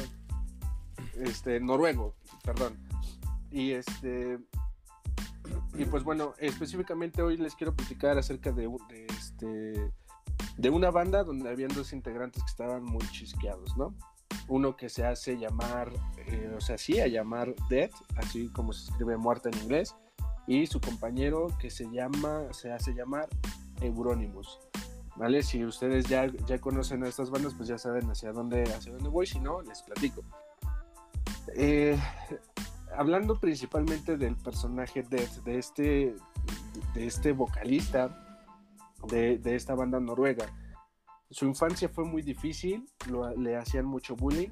Este, noruego, perdón. Y este. Y pues bueno, específicamente hoy les quiero platicar acerca de, de este de una banda donde habían dos integrantes que estaban muy chisqueados, ¿no? Uno que se hace llamar, eh, o sea, sí, a llamar Dead, así como se escribe muerte en inglés, y su compañero que se llama, se hace llamar Euronymous. ¿Vale? Si ustedes ya, ya conocen a estas bandas, pues ya saben hacia dónde, hacia dónde voy, si no, les platico. Eh, hablando principalmente del personaje Dead, de este, de este vocalista de, esta banda noruega. Su infancia fue muy difícil, le hacían mucho bullying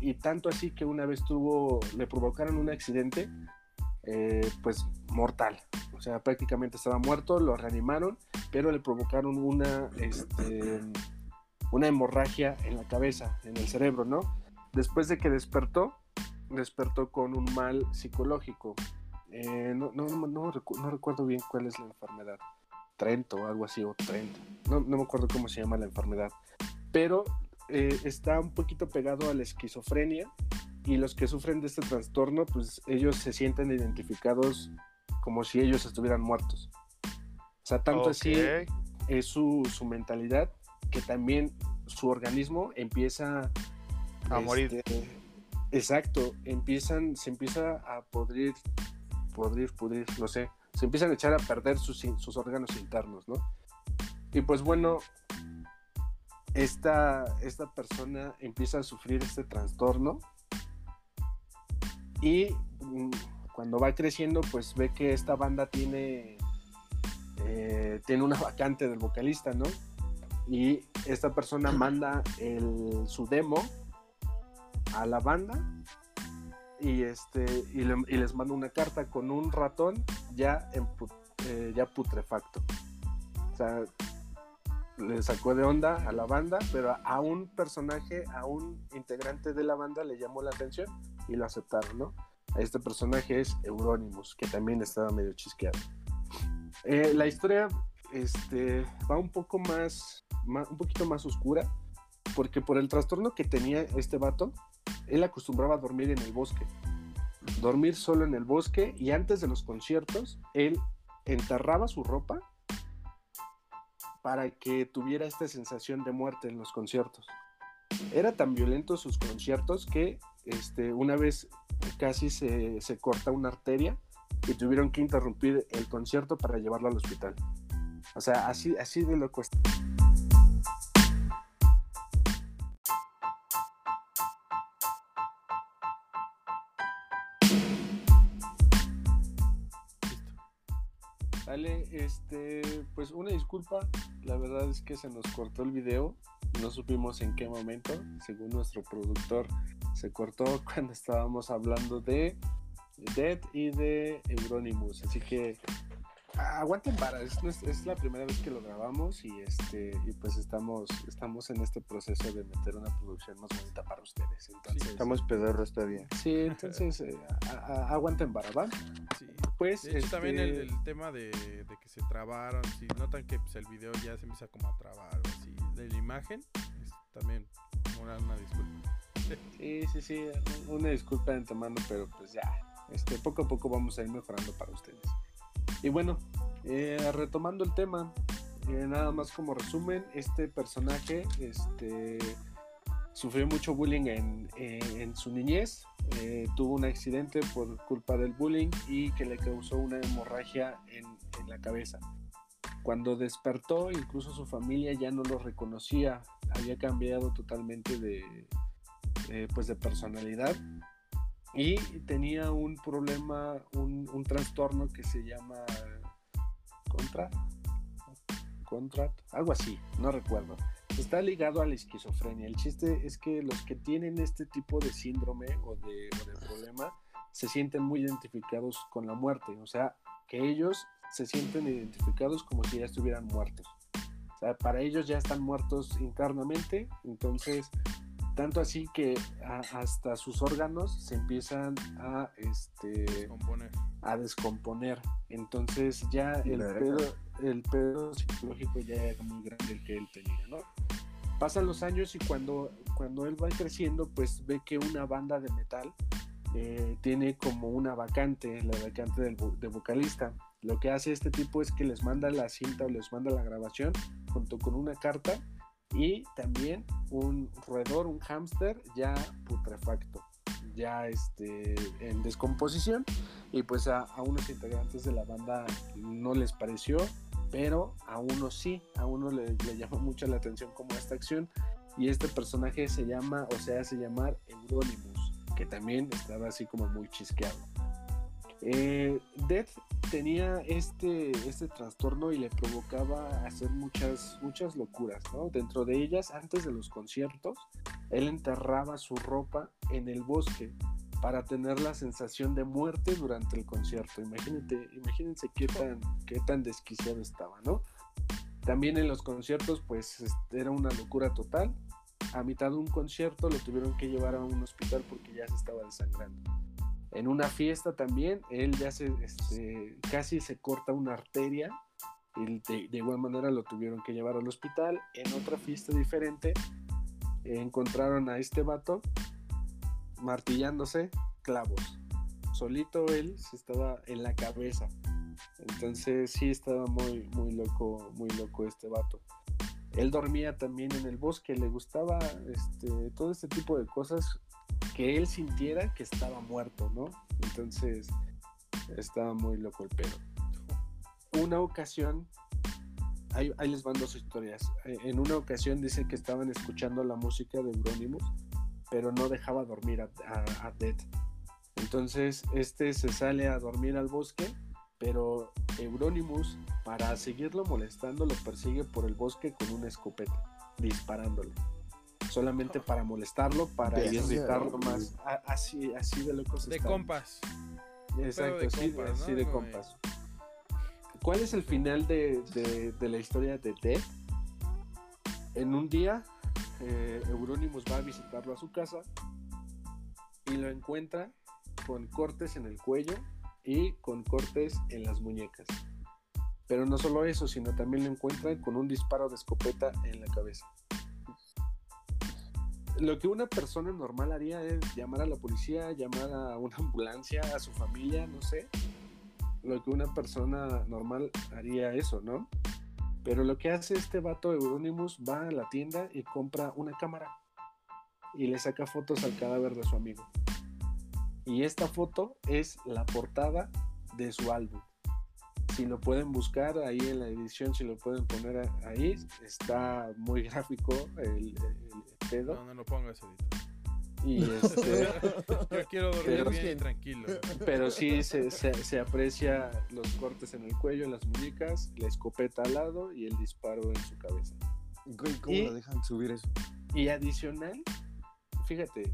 y tanto así que una vez tuvo, le provocaron un accidente, eh, pues mortal. O sea, prácticamente estaba muerto, lo reanimaron, pero le provocaron una, este, una hemorragia en la cabeza, en el cerebro, ¿no? Después de que despertó, despertó con un mal psicológico. Eh, no, no, no, no, recuerdo bien cuál es la enfermedad. Trento o algo así, o Trento. No, no me acuerdo cómo se llama la enfermedad. Pero eh, está un poquito pegado a la esquizofrenia y los que sufren de este trastorno, pues ellos se sienten identificados como si ellos estuvieran muertos. O sea, tanto así es su, su, mentalidad que también su organismo empieza a morir. Este, exacto, empiezan, se empieza a podrir, podrir, pudrir, no sé, se empiezan a echar a perder sus, órganos internos, ¿no? Y pues bueno, esta, esta persona empieza a sufrir este trastorno y mm, cuando va creciendo pues ve que esta banda tiene, eh, tiene una vacante del vocalista, ¿no? Y esta persona manda el, su demo a la banda y este y, les mando una carta con un ratón ya eh, ya putrefacto. O sea le sacó de onda a la banda pero a un personaje a un integrante de la banda le llamó la atención y lo aceptaron no este personaje es Euronymous que también estaba medio chisqueado. Eh, la historia este va un poco más, más un poquito más oscura porque por el trastorno que tenía este vato él acostumbraba a dormir en el bosque, dormir solo en el bosque y antes de los conciertos, él enterraba su ropa para que tuviera esta sensación de muerte en los conciertos. Era tan violento sus conciertos que este, una vez casi se, corta una arteria y tuvieron que interrumpir el concierto para llevarlo al hospital. O sea, así, así de loco está. Este, pues una disculpa, la verdad es que se nos cortó el video, no supimos en qué momento, según nuestro productor, se cortó cuando estábamos hablando de Dead y de Euronymous, así que aguanten para, es, es, la primera vez que lo grabamos y este y pues estamos estamos en este proceso de meter una producción más bonita para ustedes. Entonces, estamos pedorros todavía. Sí, entonces eh, aguanten para, ¿va? Sí. Pues también el, este tema de, que se trabaron, si notan que pues, el video ya se empieza como a trabar o así, de la imagen, es también una, una disculpa. Sí, sí, sí, una disculpa de antemano, pero pues ya, este, poco a poco vamos a ir mejorando para ustedes. Y bueno, eh, retomando el tema, eh, nada más como resumen, este personaje este, sufrió mucho bullying en, eh, su niñez, tuvo un accidente por culpa del bullying y que le causó una hemorragia en, la cabeza. Cuando despertó, incluso su familia ya no lo reconocía, había cambiado totalmente de, pues de personalidad y tenía un problema, un, un trastorno que se llama contra, contra, algo así, no recuerdo. Está ligado a la esquizofrenia. El chiste es que los que tienen este tipo de síndrome o de, o de problema se sienten muy identificados con la muerte. O sea, que ellos se sienten identificados como si ya estuvieran muertos. O sea, para ellos ya están muertos internamente, entonces tanto así que hasta sus órganos se empiezan a este descomponer. a descomponer. Entonces ya el pedo, el pedo psicológico ya era muy grande el que él tenía no pasan los años y cuando cuando él va creciendo pues ve que una banda de metal eh, tiene como una vacante la vacante del, de vocalista. Lo que hace este tipo es que les manda la cinta o les manda la grabación junto con una carta y también un roedor, un hámster ya putrefacto, ya este, en descomposición y pues a, unos integrantes de la banda no les pareció, pero a uno sí, a uno le, le llamó mucho la atención como esta acción y este personaje se llama o se hace llamar Euronymous, que también estaba así como muy chisqueado. Eh, Death tenía este, este trastorno y le provocaba hacer muchas, muchas locuras, ¿no? Dentro de ellas, antes de los conciertos, él enterraba su ropa en el bosque para tener la sensación de muerte durante el concierto. Imagínate, imagínense qué tan, qué tan desquiciado estaba, ¿no? También en los conciertos, pues era una locura total. A mitad de un concierto lo tuvieron que llevar a un hospital porque ya se estaba desangrando. En una fiesta también, él ya se, este, casi se corta una arteria y de, igual manera lo tuvieron que llevar al hospital. En otra fiesta diferente, encontraron a este vato martillándose clavos. Solito él se estaba en la cabeza. Entonces sí estaba muy, muy loco, muy loco este vato. Él dormía también en el bosque, le gustaba este, todo este tipo de cosas que él sintiera que estaba muerto, ¿no? Entonces estaba muy loco el pedo. Una ocasión, ahí, les van dos historias. Eh, en una ocasión dice que estaban escuchando la música de Euronymous, pero no dejaba dormir a, a, Dead. Entonces este se sale a dormir al bosque, pero Euronymous, para seguirlo molestando, lo persigue por el bosque con una escopeta, disparándole solamente para molestarlo, para irritarlo más. así, así de locos. De compas. Exacto, así, de compas. ¿Cuál es el final de, la historia de Dead? En un día, eh, Euronymous va a visitarlo a su casa y lo encuentra con cortes en el cuello y con cortes en las muñecas. Pero no solo eso, sino también lo encuentra con un disparo de escopeta en la cabeza lo que una persona normal haría es llamar a la policía, llamar a una ambulancia, a su familia, no sé. Lo que una persona normal haría eso, ¿no? Pero lo que hace este vato Euronymous va a la tienda y compra una cámara y le saca fotos al cadáver de su amigo. Y esta foto es la portada de su álbum. Si lo pueden buscar ahí en la edición, si lo pueden poner ahí, está muy gráfico el, pedo. No, no lo pongas, editor. Y este, Yo quiero dormir bien y tranquilo. Pero sí se, se, aprecia los cortes en el cuello, en las muñecas, la escopeta al lado y el disparo en su cabeza. ¿Cómo lo dejan subir eso? Y adicional, fíjate,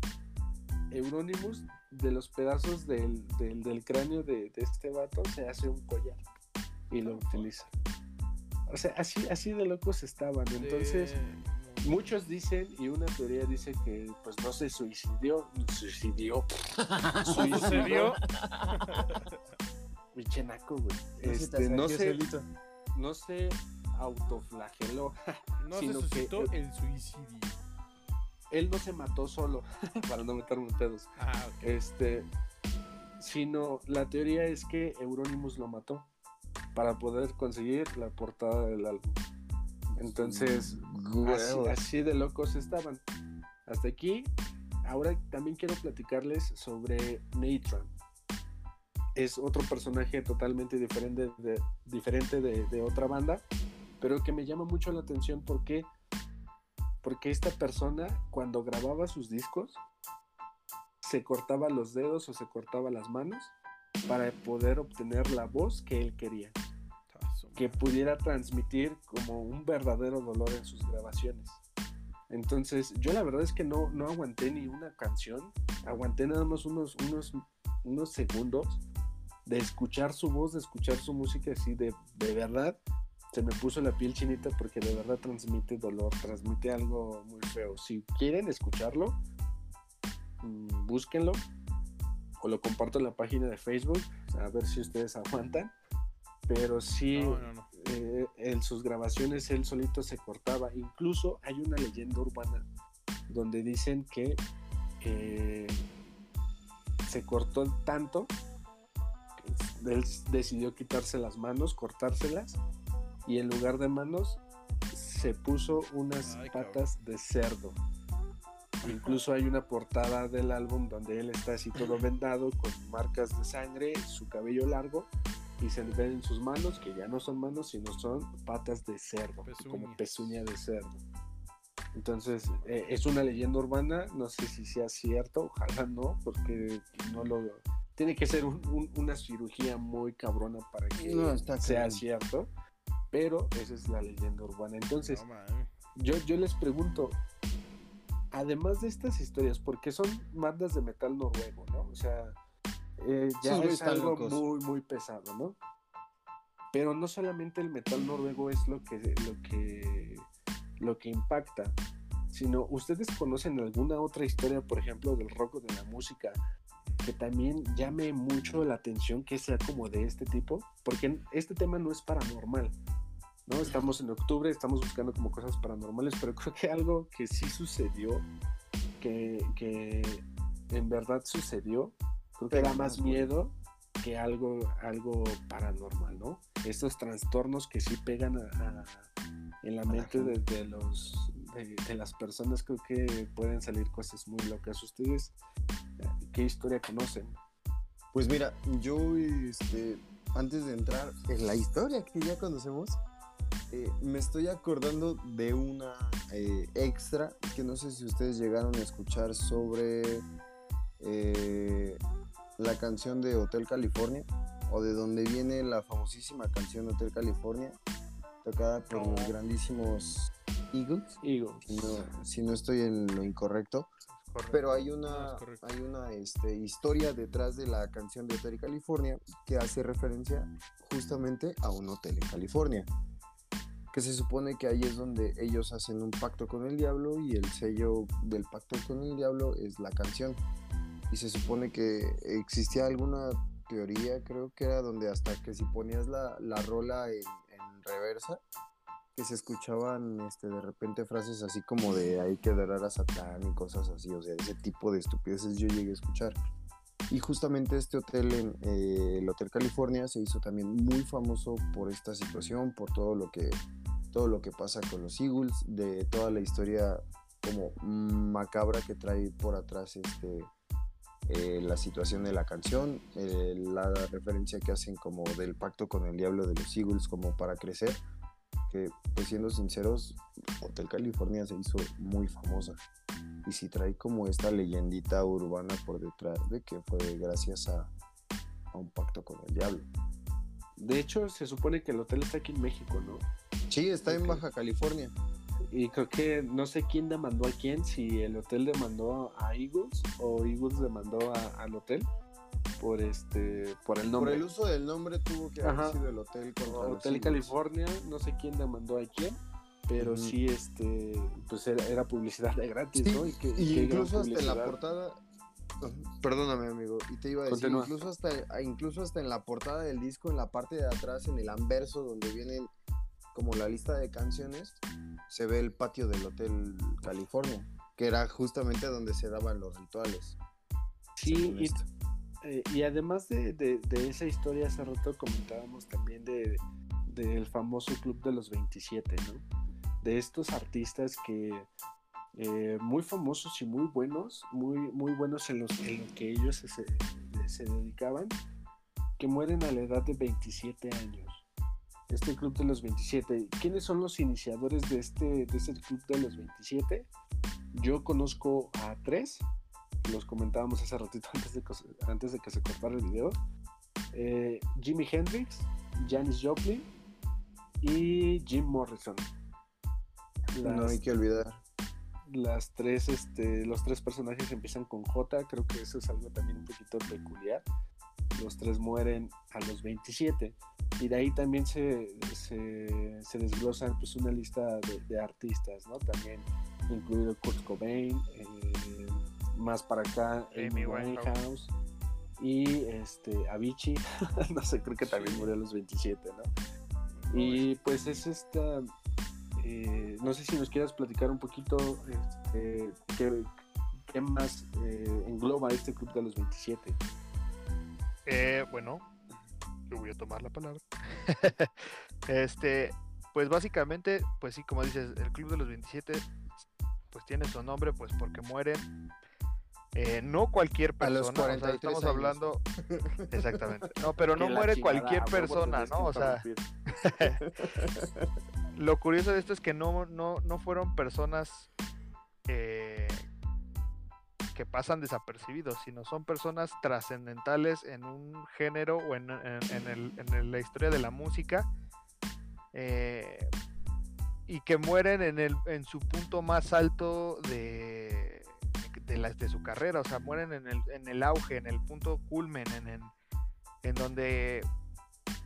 Euronymous, de los pedazos del, del, cráneo de, este vato, se hace un collar y lo utiliza. O sea, así, así de locos estaban. Entonces, muchos dicen, y una teoría dice que pues no se suicidió, suicidió, suicidió. Michenaco, güey. Este, no se, no se autoflageló. No se suscitó el suicidio. Él no se mató solo, para no meterme en pedos. Ah, Este, sino la teoría es que Euronymous lo mató para poder conseguir la portada del álbum. Entonces, así, de locos estaban. Hasta aquí. Ahora también quiero platicarles sobre Natron. Es otro personaje totalmente diferente de, diferente de, otra banda, pero que me llama mucho la atención porque, porque esta persona cuando grababa sus discos se cortaba los dedos o se cortaba las manos para poder obtener la voz que él quería que pudiera transmitir como un verdadero dolor en sus grabaciones. Entonces, yo la verdad es que no, no aguanté ni una canción, aguanté nada más unos, unos, unos segundos de escuchar su voz, de escuchar su música así de, de verdad. Se me puso la piel chinita porque de verdad transmite dolor, transmite algo muy feo. Si quieren escucharlo, mm, búsquenlo lo comparto en la página de Facebook a ver si ustedes aguantan pero sí eh, en sus grabaciones él solito se cortaba. Incluso hay una leyenda urbana donde dicen que eh, se cortó tanto que él decidió quitarse las manos, cortárselas y en lugar de manos se puso unas patas de cerdo. Incluso hay una portada del álbum donde él está así todo vendado con marcas de sangre, su cabello largo y se le ven en sus manos, que ya no son manos, sino son patas de cerdo, como pezuña de cerdo. Entonces, eh, es una leyenda urbana, no sé si sea cierto, ojalá no, porque no lo... Tiene que ser una cirugía muy cabrona para que sea cierto, pero esa es la leyenda urbana. Entonces, yo, yo les pregunto, además de estas historias, porque son bandas de metal noruego, ¿no? O sea, eh, ya es algo muy, muy pesado, ¿no? Pero no solamente el metal noruego es lo que, lo que, lo que impacta, sino ustedes conocen alguna otra historia, por ejemplo, del rock o de la música, que también llame mucho la atención que sea como de este tipo, porque este tema no es paranormal, ¿no? Estamos en octubre, estamos buscando como cosas paranormales, pero creo que algo que sí sucedió, que, que en verdad sucedió, creo que da más miedo que algo, algo paranormal, ¿no? Estos trastornos que sí pegan en la mente de, los, de, las personas, creo que pueden salir cosas muy locas. ¿Ustedes qué historia conocen? Pues mira, yo este, antes de entrar en la historia que ya conocemos, eh, me estoy acordando de una eh, extra que no sé si ustedes llegaron a escuchar sobre eh, la canción de Hotel California o de donde viene la famosísima canción Hotel California tocada por los grandísimos Eagles. Eagles. Si no, estoy en lo incorrecto. Pero hay una, hay una este, historia detrás de la canción de Hotel California que hace referencia justamente a un hotel en California. Que se supone que ahí es donde ellos hacen un pacto con el diablo y el sello del pacto con el diablo es la canción y se supone que existía alguna teoría, creo que era donde hasta que si ponías la, la rola en, reversa, que se escuchaban este, de repente frases así como de hay que a Satán y cosas así, o sea, ese tipo de estupideces yo llegué a escuchar. Y justamente este hotel, en, eh, el Hotel California, se hizo también muy famoso por esta situación, por todo lo que, todo lo que pasa con los Eagles, de toda la historia como macabra que trae por atrás este, eh, la situación de la canción, eh, la referencia que hacen como del pacto con el diablo de los Eagles como para crecer, que pues siendo sinceros, Hotel California se hizo muy famosa y si trae como esta leyendita urbana por detrás de que fue gracias a, a un pacto con el diablo. De hecho, se supone que el hotel está aquí en México, ¿no? Sí, está en Baja California. Y creo que no sé quién demandó a quién, si el hotel demandó a Eagles o Eagles demandó al hotel por este por el nombre. Por el uso del nombre tuvo que haber sido el hotel Hotel California, no sé quién demandó a quién, pero sí este pues era, publicidad de gratis, ¿no? Y, que, incluso hasta en la portada Perdóname, amigo. Y te iba a decir, incluso hasta, incluso hasta en la portada del disco, en la parte de atrás, en el anverso, donde vienen como la lista de canciones, se ve el patio del Hotel California, que era justamente donde se daban los rituales. Sí, eh, y, además de, esa historia, hace rato comentábamos también de, del famoso Club de los 27, ¿no? De estos artistas que eh, muy famosos y muy buenos, muy, muy buenos en, los, en lo que ellos se, se, dedicaban, que mueren a la edad de 27 años. Este club de los 27. ¿Quiénes son los iniciadores de este, de este club de los 27? Yo conozco a tres, los comentábamos hace ratito antes de, antes de que se cortara el video. Eh, Jimi Hendrix, Janis Joplin y Jim Morrison. no hay que olvidar las tres, este, los tres personajes empiezan con J, creo que eso es algo también un poquito peculiar. Los tres mueren a los 27 y de ahí también se, se, desglosan pues una lista de, artistas, ¿no? También incluido Kurt Cobain, eh, más para acá Amy Winehouse y este Avicii, no sé, creo que también murió a los 27, ¿no? Y pues es esta eh, no sé si nos quieras platicar un poquito este, qué, más eh, engloba este Club de los 27. Eh, bueno, yo voy a tomar la palabra. este, pues básicamente, pues sí, como dices, el Club de los 27 pues tiene su nombre pues porque mueren no cualquier persona, estamos hablando exactamente. No, pero no muere cualquier persona, ¿no? O sea, lo curioso de esto es que no, no, no fueron personas eh, que pasan desapercibidos, sino son personas trascendentales en un género o en, la historia de la música eh, y que mueren en, el, en su punto más alto de, de, de su carrera, o sea, mueren en el, en el auge, en el punto culmen, en, en donde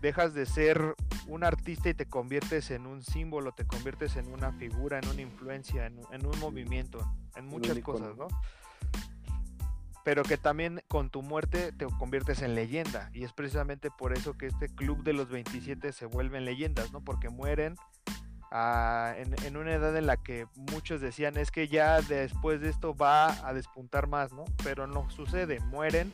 dejas de ser un artista y te conviertes en un símbolo, te conviertes en una figura, en una influencia, en, un movimiento, en muchas cosas, ¿no? Pero que también con tu muerte te conviertes en leyenda. Y es precisamente por eso que este club de los 27 se vuelven leyendas, ¿no? Porque mueren ah, en, una edad en la que muchos decían es que ya después de esto va a despuntar más, ¿no? Pero no sucede, mueren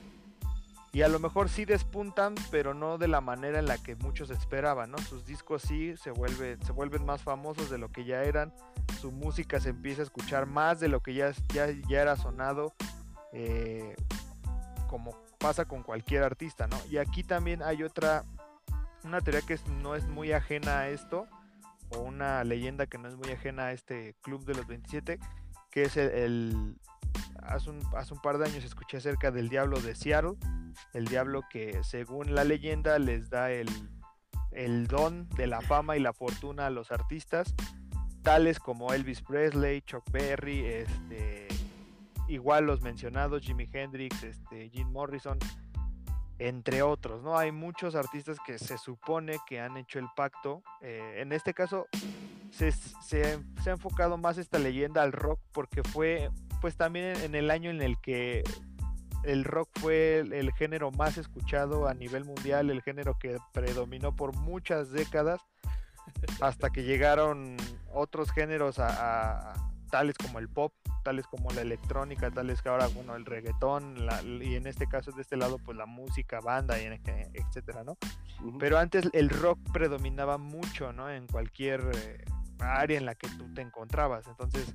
y a lo mejor sí despuntan, pero no de la manera en la que muchos esperaban, ¿no? Sus discos sí se, vuelve, se vuelven más famosos de lo que ya eran, su música se empieza a escuchar más de lo que ya, ya, ya era sonado, eh, como pasa con cualquier artista, ¿no? Y aquí también hay otra, una teoría que no es muy ajena a esto, o una leyenda que no es muy ajena a este Club de los 27, que es el, hace, un, hace un par de años escuché acerca del diablo de Seattle, el diablo que según la leyenda les da el, el don de la fama y la fortuna a los artistas, tales como Elvis Presley, Chuck Berry, este, igual los mencionados, Jimi Hendrix, este, Jim Morrison, entre otros, ¿no? Hay muchos artistas que se supone que han hecho el pacto. Eh, en este caso, se, se, ha enfocado más esta leyenda al rock porque fue pues también en el año en el que el rock fue el, género más escuchado a nivel mundial, el género que predominó por muchas décadas, hasta que llegaron otros géneros a, tales como el pop, tales como la electrónica, tales que ahora, bueno, el reggaetón, y en este caso de este lado, pues la música, banda, y etcétera, ¿no? Pero antes el rock predominaba mucho, ¿no? En cualquier eh, área en la que tú te encontrabas. Entonces,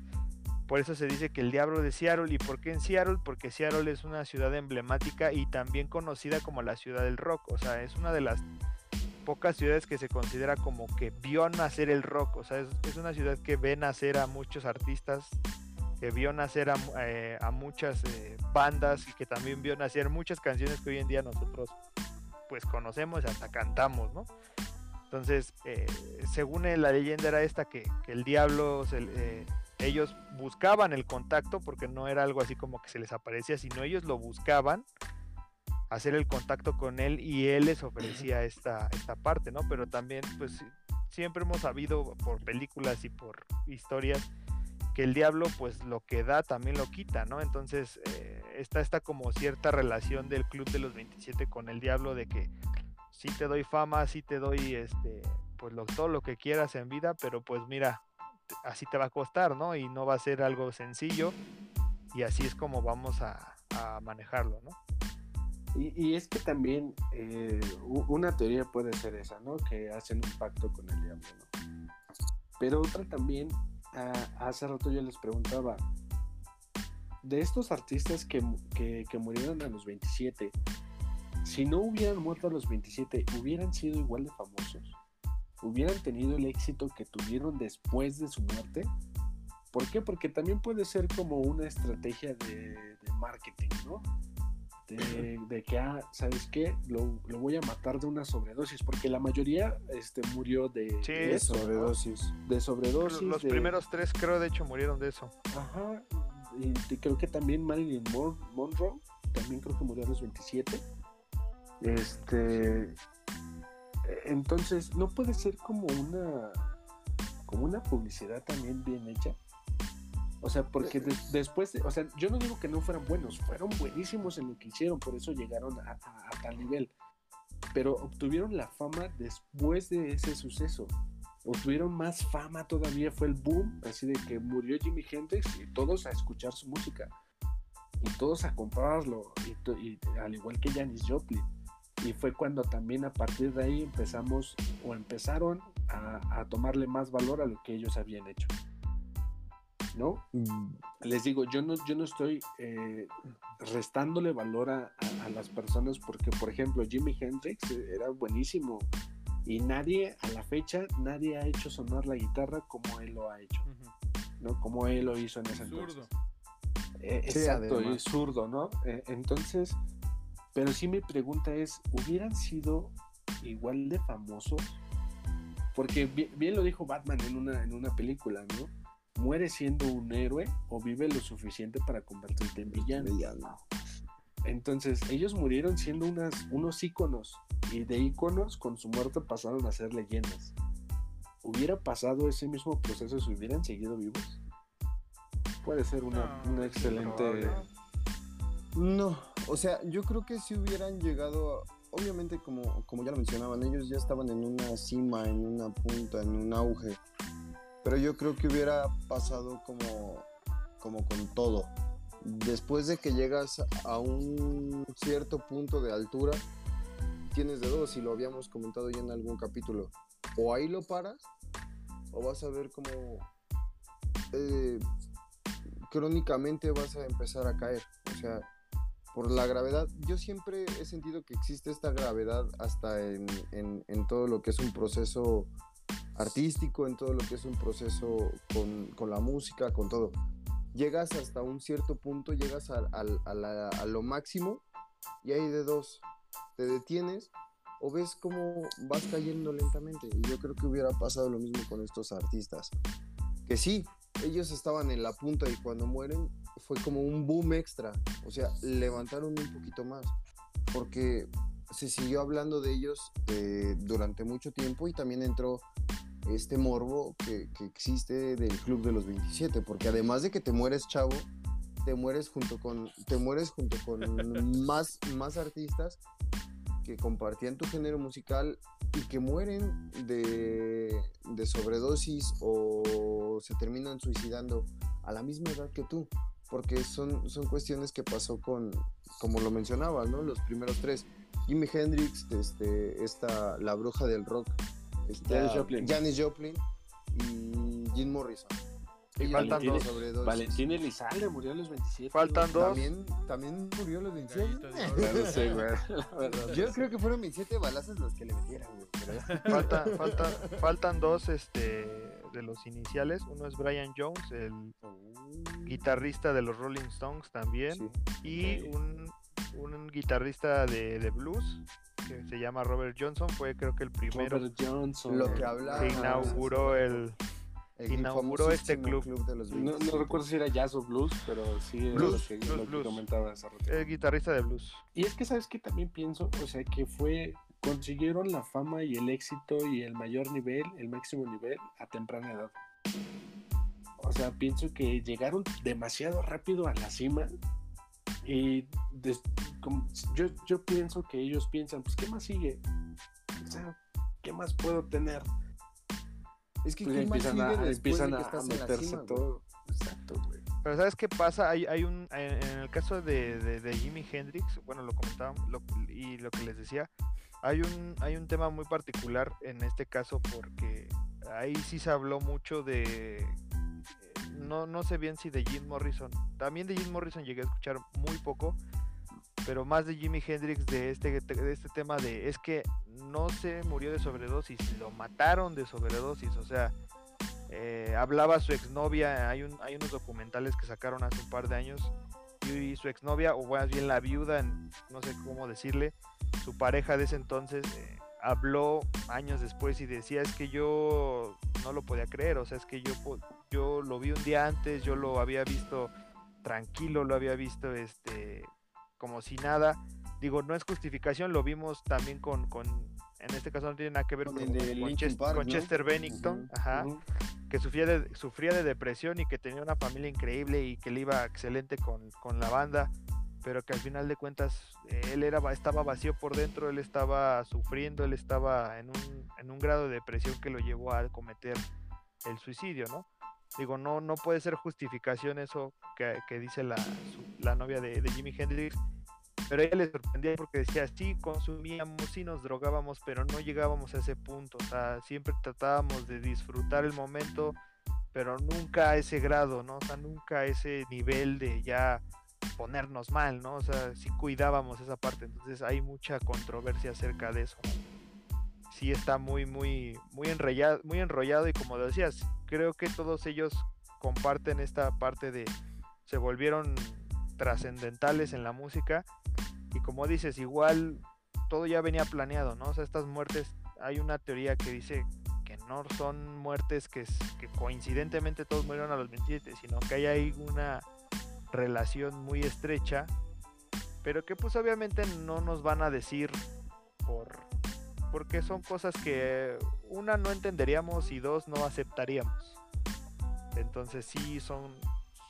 por eso se dice que el diablo de Seattle. ¿Y por qué en Seattle? Porque Seattle es una ciudad emblemática y también conocida como la ciudad del rock. O sea, es una de las pocas ciudades que se considera como que vio nacer el rock. O sea, es, una ciudad que ve nacer a muchos artistas, que vio nacer a, eh, muchas eh, bandas y que también vio nacer muchas canciones que hoy en día nosotros pues conocemos y hasta cantamos, ¿no? Entonces, eh, según la leyenda era esta que, el diablo ellos buscaban el contacto porque no era algo así como que se les aparecía, sino ellos lo buscaban hacer el contacto con él y él les ofrecía esta, esta parte, ¿no? Pero también, pues siempre hemos sabido por películas y por historias que el diablo, pues lo que da también lo quita, ¿no? Entonces eh, está esta como cierta relación del club de los 27 con el diablo de que sí te doy fama, sí te doy este, pues lo, todo lo que quieras en vida, pero pues mira, así te va a costar, ¿no? Y no va a ser algo sencillo y así es como vamos a, manejarlo, ¿no? Y, es que también eh, una teoría puede ser esa, ¿no? Que hacen un pacto con el diablo, ¿no? Pero otra también, hace rato yo les preguntaba, de estos artistas que, que, murieron a los 27, si no hubieran muerto a los 27, ¿hubieran sido igual de famosos? hubieran tenido el éxito que tuvieron después de su muerte. ¿Por qué? Porque también puede ser como una estrategia de, marketing, ¿no? De, que, ah, ¿sabes qué? Lo, voy a matar de una sobredosis, porque la mayoría este, murió de, sobredosis. De sobredosis. Los, primeros tres creo de hecho murieron de eso. Ajá. Y, creo que también Marilyn Monroe, también creo que murió a los 27. Este, entonces, ¿no puede ser como una como una publicidad también bien hecha? O sea, porque después, o sea, yo no digo que no fueran buenos, fueron buenísimos en lo que hicieron, por eso llegaron a, tal nivel. Pero obtuvieron la fama después de ese suceso. Obtuvieron más fama todavía, fue el boom, así de que murió Jimi Hendrix y todos a escuchar su música. Y todos a comprarlo, y al igual que Janis Joplin y fue cuando también a partir de ahí empezamos o empezaron a, tomarle más valor a lo que ellos habían hecho. ¿No? Mm. Les digo, yo no, yo no estoy eh, restándole valor a, las personas porque, por ejemplo, Jimi Hendrix era buenísimo y nadie, a la fecha, nadie ha hecho sonar la guitarra como él lo ha hecho, ¿no? Como él lo hizo en ese entonces. Eh, exacto, y zurdo, ¿no? Eh, entonces, pero sí mi pregunta es, ¿hubieran sido igual de famosos? Porque bien, lo dijo Batman en una, en una película, ¿no? ¿Muere siendo un héroe o vive lo suficiente para convertirte en villano? Entonces, ellos murieron siendo unas, unos íconos y de íconos con su muerte pasaron a ser leyendas. ¿Hubiera pasado ese mismo proceso si hubieran seguido vivos? Puede ser una, una excelente... No, o sea, yo creo que si hubieran llegado, obviamente como, como ya lo mencionaban, ellos ya estaban en una cima, en una punta, en un auge, pero yo creo que hubiera pasado como, como con todo. Después de que llegas a un cierto punto de altura, tienes de dos, y lo habíamos comentado ya en algún capítulo. O ahí lo paras, o vas a ver cómo eh, crónicamente vas a empezar a caer. O sea, por la gravedad. Yo siempre he sentido que existe esta gravedad hasta en, todo lo que es un proceso artístico, en todo lo que es un proceso con, la música, con todo. Llegas hasta un cierto punto, llegas a, a, lo máximo y hay de dos. Te detienes o ves cómo vas cayendo lentamente. Y yo creo que hubiera pasado lo mismo con estos artistas. Que sí, ellos estaban en la punta y cuando mueren fue como un boom extra, o sea, levantaron un poquito más, porque se siguió hablando de ellos eh, durante mucho tiempo y también entró este morbo que, existe del Club de los 27, porque además de que te mueres chavo, te mueres junto con, te mueres junto con más, más artistas que compartían tu género musical y que mueren de, de sobredosis o se terminan suicidando a la misma edad que tú porque son, son cuestiones que pasó con, como lo mencionaba, ¿no? Los primeros tres. Jimi Hendrix, este, esta, la bruja del rock, Janis Joplin. Janis Joplin y Jim Morrison. Y faltan dos. Valentín Elizalde murió a los 27. Faltan dos. También, también murió a los 27. Yo creo que fueron 27 balazos los que le metieron, güey. Falta, falta, faltan dos este, de los iniciales. Uno es Brian Jones, el oh. guitarrista de los Rolling Stones también. Y un, un guitarrista de, de blues que se llama Robert Johnson. Fue creo que el primero. Robert Johnson. Lo que hablaba. inauguró el inauguró este club. de los no, no, recuerdo si era jazz o blues, pero sí blues, lo que, blues, blues. comentaba El guitarrista de blues. Y es que sabes que también pienso, o sea, que fue consiguieron la fama y el éxito y el mayor nivel, el máximo nivel a temprana edad. O sea, pienso que llegaron demasiado rápido a la cima y yo, yo pienso que ellos piensan, pues, ¿qué más sigue? O sea, ¿qué más puedo tener? Es que pues empiezan a, empiezan a, meterse todo. Exacto, güey. Pero ¿sabes qué pasa? Hay, hay un, en, el caso de, de, Jimi Hendrix, bueno, lo comentábamos y lo que les decía, hay un, hay un tema muy particular en este caso porque ahí sí se habló mucho de, no, no sé bien si de Jim Morrison, también de Jim Morrison llegué a escuchar muy poco, pero más de Jimi Hendrix de este, de este tema de es que no se murió de sobredosis, lo mataron de sobredosis, o sea, eh, hablaba su exnovia, hay, un, hay unos documentales que sacaron hace un par de años, y, su exnovia, o más bien la viuda, no sé cómo decirle, su pareja de ese entonces, eh, habló años después y decía, es que yo no lo podía creer, o sea, es que yo, yo lo vi un día antes, yo lo había visto tranquilo, lo había visto este como si nada, digo, no es justificación, lo vimos también con, con en este caso no tiene nada que ver con, con, Chester, Bennington, ajá, que sufría de, sufría de depresión y que tenía una familia increíble y que le iba excelente con, con la banda, pero que al final de cuentas él era, estaba vacío por dentro, él estaba sufriendo, él estaba en un, en un grado de depresión que lo llevó a cometer el suicidio, ¿no? Digo, no, no puede ser justificación eso que, que dice la, la novia de, de Jimi Hendrix, pero ella le sorprendía porque decía, sí, consumíamos, sí nos drogábamos, pero no llegábamos a ese punto. O sea, siempre tratábamos de disfrutar el momento, pero nunca a ese grado, ¿no? O sea, nunca a ese nivel de ya ponernos mal, ¿no? O sea, sí cuidábamos esa parte. Entonces hay mucha controversia acerca de eso. Sí está muy, muy, muy enrollado, muy enrollado y como decías, creo que todos ellos comparten esta parte de se volvieron trascendentales en la música y como dices, igual todo ya venía planeado, ¿no? O sea, estas muertes, hay una teoría que dice que no son muertes que, que coincidentemente todos murieron a los 27, sino que hay ahí una relación muy estrecha, pero que pues obviamente no nos van a decir por porque son cosas que una no entenderíamos y dos no aceptaríamos. Entonces sí son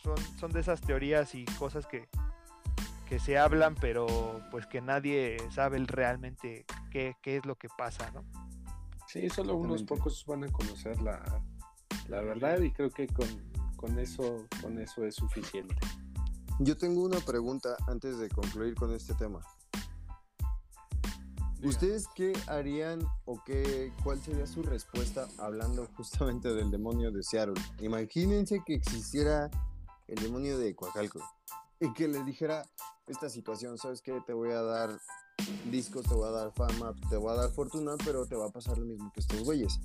son, son de esas teorías y cosas que, que se hablan, pero pues que nadie sabe realmente qué, qué es lo que pasa, ¿no? Sí, solo unos pocos van a conocer la, la verdad y creo que con, con, eso, con eso es suficiente. Yo tengo una pregunta antes de concluir con este tema. ¿Ustedes qué harían o qué, cuál sería su respuesta hablando justamente del demonio de Seattle? Imagínense que existiera el demonio de Coacalco y que le dijera esta situación, sabes que te voy a dar discos, te voy a dar fama, te voy a dar fortuna, pero te va a pasar lo mismo que estos güeyes.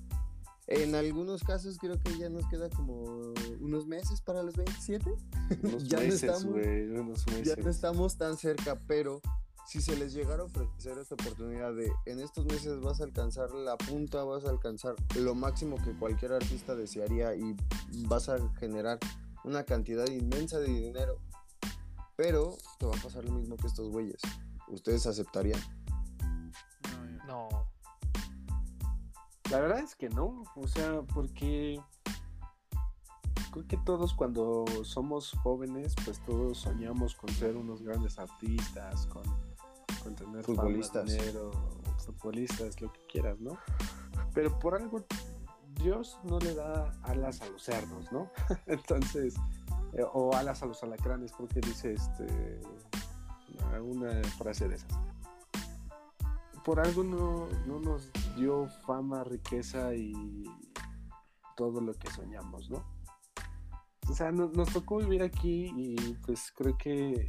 En algunos casos creo que ya nos queda como unos meses para los 27. Unos ya, meses, no estamos, unos meses. ya no estamos tan cerca, pero si se les llegara a ofrecer esta oportunidad de en estos meses vas a alcanzar la punta, vas a alcanzar lo máximo que cualquier artista desearía y vas a generar una cantidad inmensa de dinero, pero te va a pasar lo mismo que estos güeyes. ¿Ustedes aceptarían? No. La verdad es que no, o sea, porque creo que todos cuando somos jóvenes, pues todos soñamos con ser unos grandes artistas, con, con tener futbolistas, dinero, futbolistas, lo que quieras, ¿no? Pero por algo Dios no le da alas a los cerdos, ¿no? Entonces, eh, o alas a los alacranes, porque dice este una frase de esas. Por algo no, no nos dio fama, riqueza y todo lo que soñamos, ¿no? O sea, nos tocó vivir aquí y pues creo que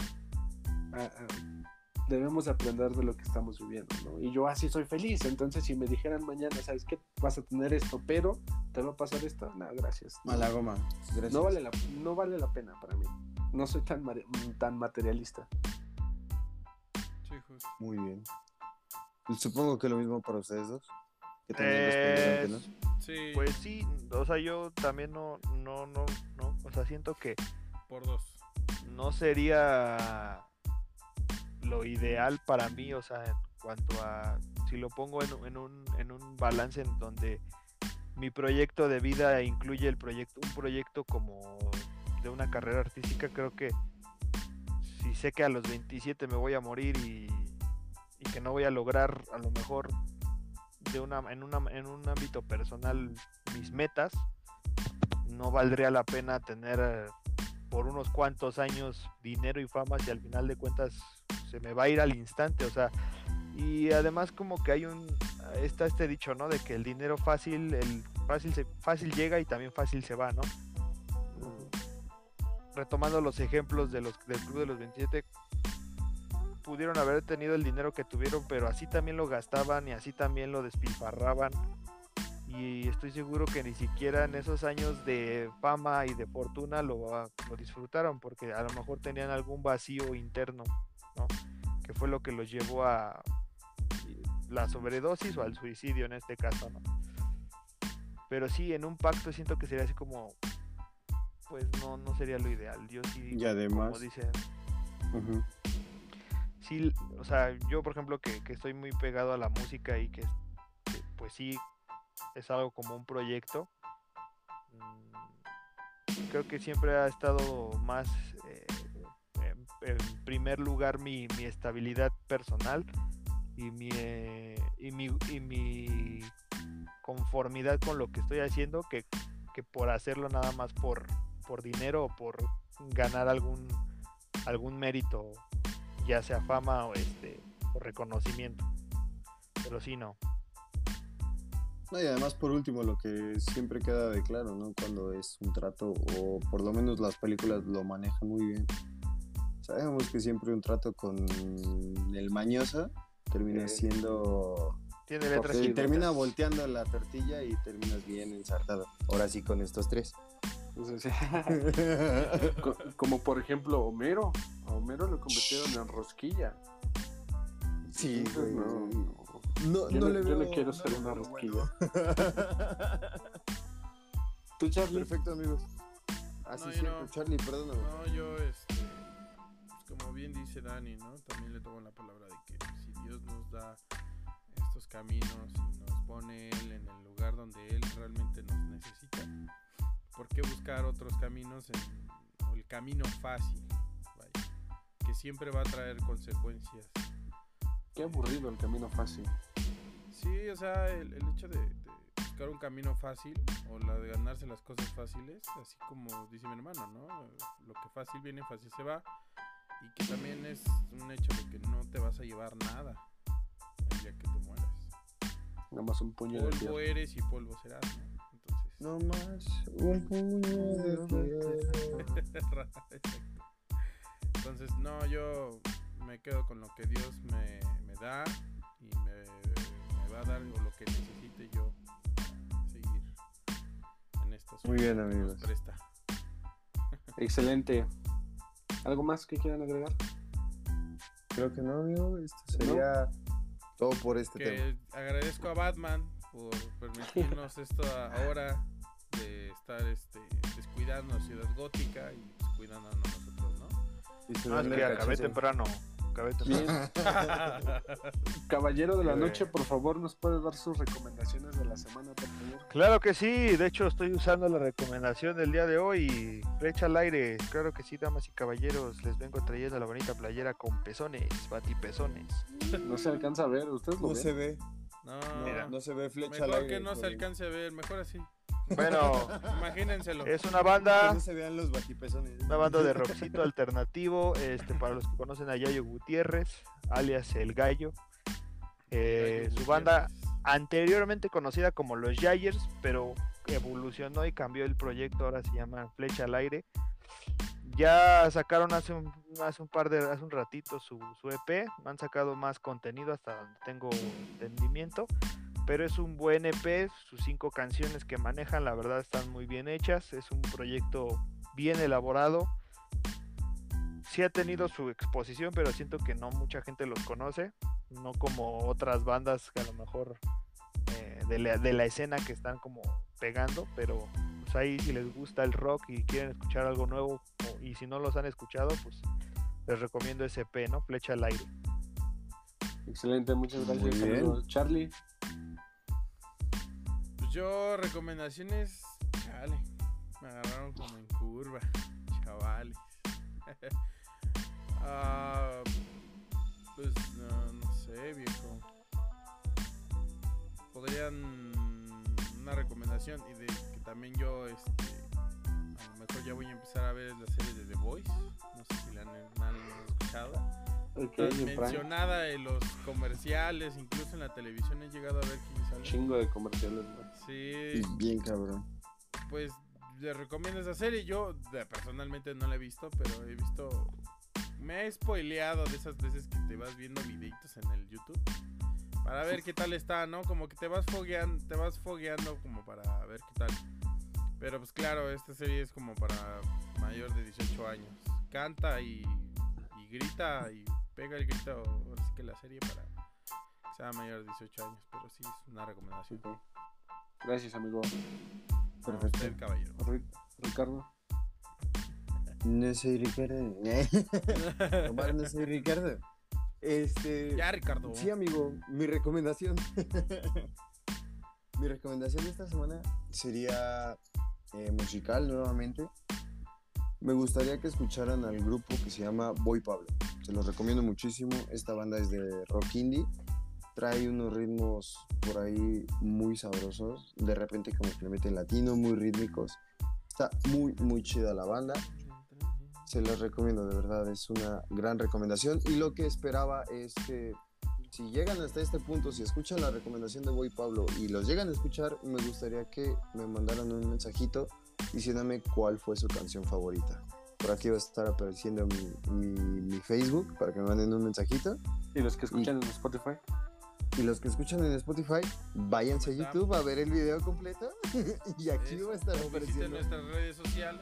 ah, ah, debemos aprender de lo que estamos viviendo, ¿no? Y yo así soy feliz, entonces si me dijeran mañana, ¿sabes qué? Vas a tener esto, pero te va a pasar esto, no, gracias. Mala goma, gracias. No vale la, no vale la pena para mí. No soy tan, tan materialista. Sí, justo. Muy bien. Supongo que lo mismo para ustedes dos. Que. Sí. Pues sí, o sea, yo también no, no, no, no, o sea, siento que... Por dos. No sería lo ideal para mí, o sea, en cuanto a si lo pongo en, un, en un balance en donde mi proyecto de vida incluye el proyecto, un proyecto como de una carrera artística, creo que si sé que a los 27 me voy a morir y, que no voy a lograr a lo mejor de una, en, una, en un ámbito personal mis metas, no valdría la pena tener por unos cuantos años dinero y fama si al final de cuentas se me va a ir al instante, o sea, y además como que hay un está este dicho, ¿no? De que el dinero fácil, el fácil se, fácil llega y también fácil se va, ¿no? Retomando los ejemplos de los del club de los 27 pudieron haber tenido el dinero que tuvieron, pero así también lo gastaban y así también lo despilfarraban. Y estoy seguro que ni siquiera en esos años de fama y de fortuna lo, lo disfrutaron, porque a lo mejor tenían algún vacío interno que fue lo que los llevó a la sobredosis o al suicidio en este caso, ¿no? Pero sí, en un pacto siento que sería así como, pues no, no sería lo ideal. Yo sí, y además, como dicen, sí, o sea, yo por ejemplo que, estoy muy pegado a la música y que, pues sí, es algo como un proyecto. Mm, creo que siempre ha estado más eh, en primer lugar mi, estabilidad personal y mi, eh, y mi, y mi conformidad con lo que estoy haciendo que, por hacerlo nada más por, por dinero o por ganar algún, algún mérito, ya sea fama o, este, o reconocimiento. Pero sí, no. No, y además, por último, lo que siempre queda de claro, ¿no? Cuando es un trato, o por lo menos las películas lo manejan muy bien, Sabemos que siempre un trato con el mañoso termina siendo... Tiene letras y termina volteando la tortilla y terminas bien ensartado. Ahora sí con estos tres. Como por ejemplo Homero. A Homero lo convirtieron en rosquilla. Sí, no, no, yo, le, yo le quiero ser una rosquilla. ¿Tú, Charlie? Perfecto, amigos. Así siempre, Charlie, perdóname. No, yo, este como bien dice Dani, ¿no? También le tomo la palabra de que si Dios nos da estos caminos y nos pone Él en el lugar donde Él realmente nos necesita, ¿por qué buscar otros caminos en, o el camino fácil? que siempre va a traer consecuencias. Qué aburrido el camino fácil. Sí, o sea, el, hecho de, buscar un camino fácil o la de ganarse las cosas fáciles, así como dice mi hermano, ¿no? Lo que fácil viene, fácil se va y que también es un hecho de que no te vas a llevar nada el día que te mueras. Nada más un puño polvo de Polvo eres y polvo serás, ¿no? No más un puño de tierra. Entonces, no, yo me quedo con lo que Dios me, me da y me, me, va a dar lo que necesite yo para seguir en estos Muy bien, amigos. Presta. Excelente. ¿Algo más que quieran agregar? Creo que no, amigo. Esto sería todo por este tema. Agradezco a Batman por permitirnos esto ahora de estar este, descuidando la ciudad gótica y descuidando a nosotros, ¿no? Ah, que acabé temprano. Caballero de la noche, por favor, ¿nos puede dar sus recomendaciones de la semana, por favor? Claro que sí, de hecho estoy usando la recomendación del día de hoy, flecha al aire, claro que sí, damas y caballeros, les vengo trayendo la bonita playera con pezones, batipezones. No se alcanza a ver, ¿ustedes no se ve. No, no se ve flecha al aire. Mejor que no se alcance a ver, mejor así. Bueno, imagínenselo. Es una banda. no se vean los batipezones. Una banda de rockcito alternativo. Este, para los que conocen a Yayo Gutiérrez, alias El Gallo. Eh, su banda anteriormente conocida como Los Yayers, pero evolucionó y cambió el proyecto, ahora se llama Flecha al Aire. Ya sacaron hace un, hace un par de, hace un ratito su, su EP, han sacado más contenido hasta donde tengo entendimiento, pero es un buen EP, sus cinco canciones que manejan la verdad están muy bien hechas, es un proyecto bien elaborado, sí ha tenido su exposición, pero siento que no mucha gente los conoce, no como otras bandas que a lo mejor eh, de, la, de, la, escena que están como pegando, pero pues ahí si les gusta el rock y quieren escuchar algo nuevo, o, y si no los han escuchado, pues les recomiendo ese P, ¿no? Flecha al aire. Excelente, muchas gracias, bien. Charlie. Yo, recomendaciones, chale, me agarraron como en curva, chavales. Uh, pues no, no, sé, viejo. Podrían una recomendación y de que también yo, este, a lo mejor ya voy a empezar a ver la serie de The Voice. No sé si la han escuchado. Okay, mencionada en los comerciales, incluso en la televisión he llegado a ver que sale. Chingo de comerciales, ¿no? Sí. Bien cabrón. Pues les recomiendo esa serie. Yo personalmente no la he visto, pero he visto me he spoileado de esas veces que te vas viendo videitos en el YouTube para ver qué tal está, ¿no? Como que te vas fogueando, te vas fogueando como para ver qué tal. Pero pues claro, esta serie es como para mayor de 18 años. Canta y, y grita y pega el grito, así que la serie para que sea mayor de 18 años, pero sí es una recomendación. Okay. Gracias, amigo. Perfecto. Usted, caballero. Ricardo. No soy Ricardo. Omar, no soy Ricardo. Este. Ya, Ricardo. Sí, amigo. Mi recomendación. mi recomendación de esta semana sería eh, musical nuevamente. Me gustaría que escucharan al grupo que se llama Boy Pablo. Se los recomiendo muchísimo. Esta banda es de rock indie. Trae unos ritmos por ahí muy sabrosos. De repente como que le meten latino, muy rítmicos. Está muy, muy chida la banda se los recomiendo, de verdad, es una gran recomendación. Y lo que esperaba es que si llegan hasta este punto, si escuchan la recomendación de Boy Pablo y los llegan a escuchar, me gustaría que me mandaran un mensajito diciéndome cuál fue su canción favorita. Por aquí va a estar apareciendo mi, mi, mi Facebook para que me manden un mensajito. ¿Y los que escuchan y, en Spotify? Y los que escuchan en Spotify, váyanse a YouTube a ver el video completo. y aquí va a estar apareciendo. nuestras redes sociales.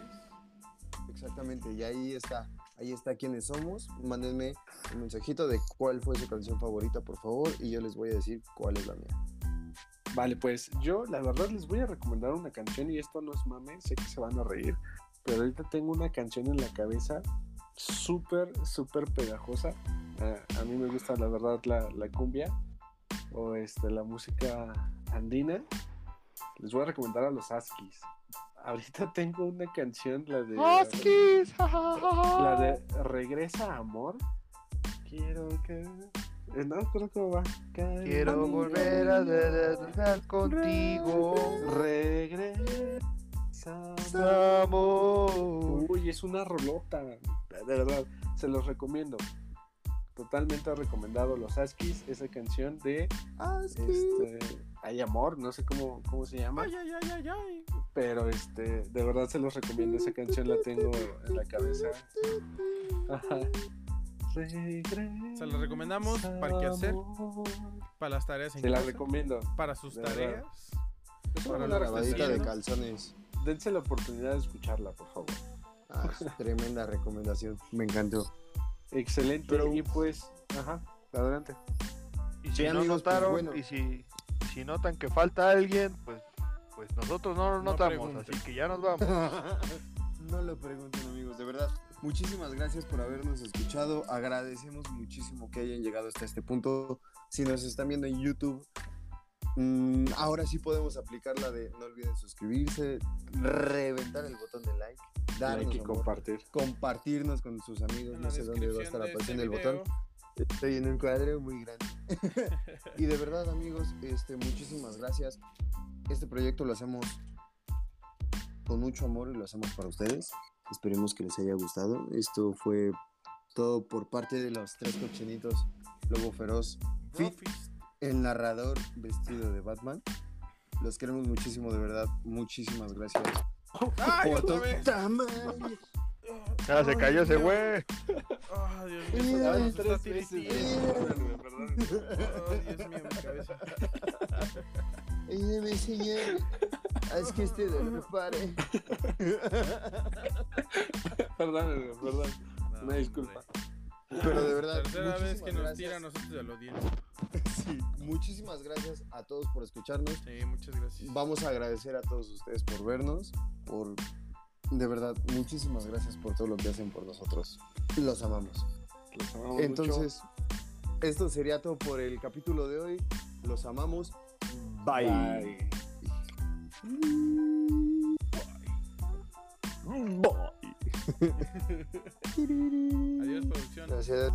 Exactamente, y ahí está, ahí está quiénes somos. Mándenme un mensajito de cuál fue su canción favorita, por favor, y yo les voy a decir cuál es la mía. Vale, pues yo la verdad les voy a recomendar una canción y esto no es mame, sé que se van a reír, pero ahorita tengo una canción en la cabeza súper, súper pegajosa. A mí me gusta la verdad la, la, cumbia o este, la música andina. Les voy a recomendar a los Askis ahorita tengo una canción, la de. Huskies. La de Regresa Amor. Quiero que. Eh, No recuerdo cómo va. Quiero volver a estar contigo. Regresa Amor. Uy, es una rolota. De verdad, se los recomiendo. Totalmente recomendado los Askis, esa canción de este, Hay Amor, no sé cómo, cómo se llama. Ay, ay, ay, ay, ay. Pero este, de verdad se los recomiendo. Esa canción la tengo en la cabeza. Ajá. Se la recomendamos para qué hacer, para las tareas en Se la casa, recomiendo. para sus de tareas. Es Para una grabadita de calzones. Dense la oportunidad de escucharla, por favor. Ah, tremenda recomendación. Me encantó. Excelente. Pero- Y pues, ajá, adelante. Y si Sí, no amigos, pues, notaron, bueno. y si, si notan que falta alguien, pues, pues nosotros no lo No notamos, pregunten. así que ya nos vamos. no lo pregunten amigos, de verdad. Muchísimas gracias por habernos escuchado. Agradecemos muchísimo que hayan llegado hasta este punto. Si nos están viendo en YouTube, mm, ahora sí podemos aplicar la de no olviden suscribirse, reventar el botón de like, darnos Like y amor, compartir. compartirnos con sus amigos. En No la sé dónde va a estar descripción de apareciendo este el botón. Estoy en un cuadro muy grande. y de verdad, amigos, este, muchísimas gracias. Este proyecto lo hacemos con mucho amor y lo hacemos para ustedes. Esperemos que les haya gustado. Esto fue todo por parte de los tres cochinitos Lobo Feroz, Fit, el narrador vestido de Batman. Los queremos muchísimo, de verdad. Muchísimas gracias. ¡Ay. Ah, se cayó ese güey. ¡Ah, Dios mío! Tres veces. ¡Ay, Dios mío, mi cabeza! Ayúdame, señor. Haz que este dolor pare. Perdóname, perdón. No, Una disculpa. hombre. Pero de verdad, Tercera vez que nos gracias. tira a nosotros de la audiencia. Sí, muchísimas gracias a todos por escucharnos. Sí, muchas gracias. Vamos a agradecer a todos ustedes por vernos, por de verdad, muchísimas gracias por todo lo que hacen por nosotros. Los amamos. Los amamos mucho. Entonces, esto sería todo por el capítulo de hoy. Los amamos. Bye. Bye. Adiós, producción. Gracias.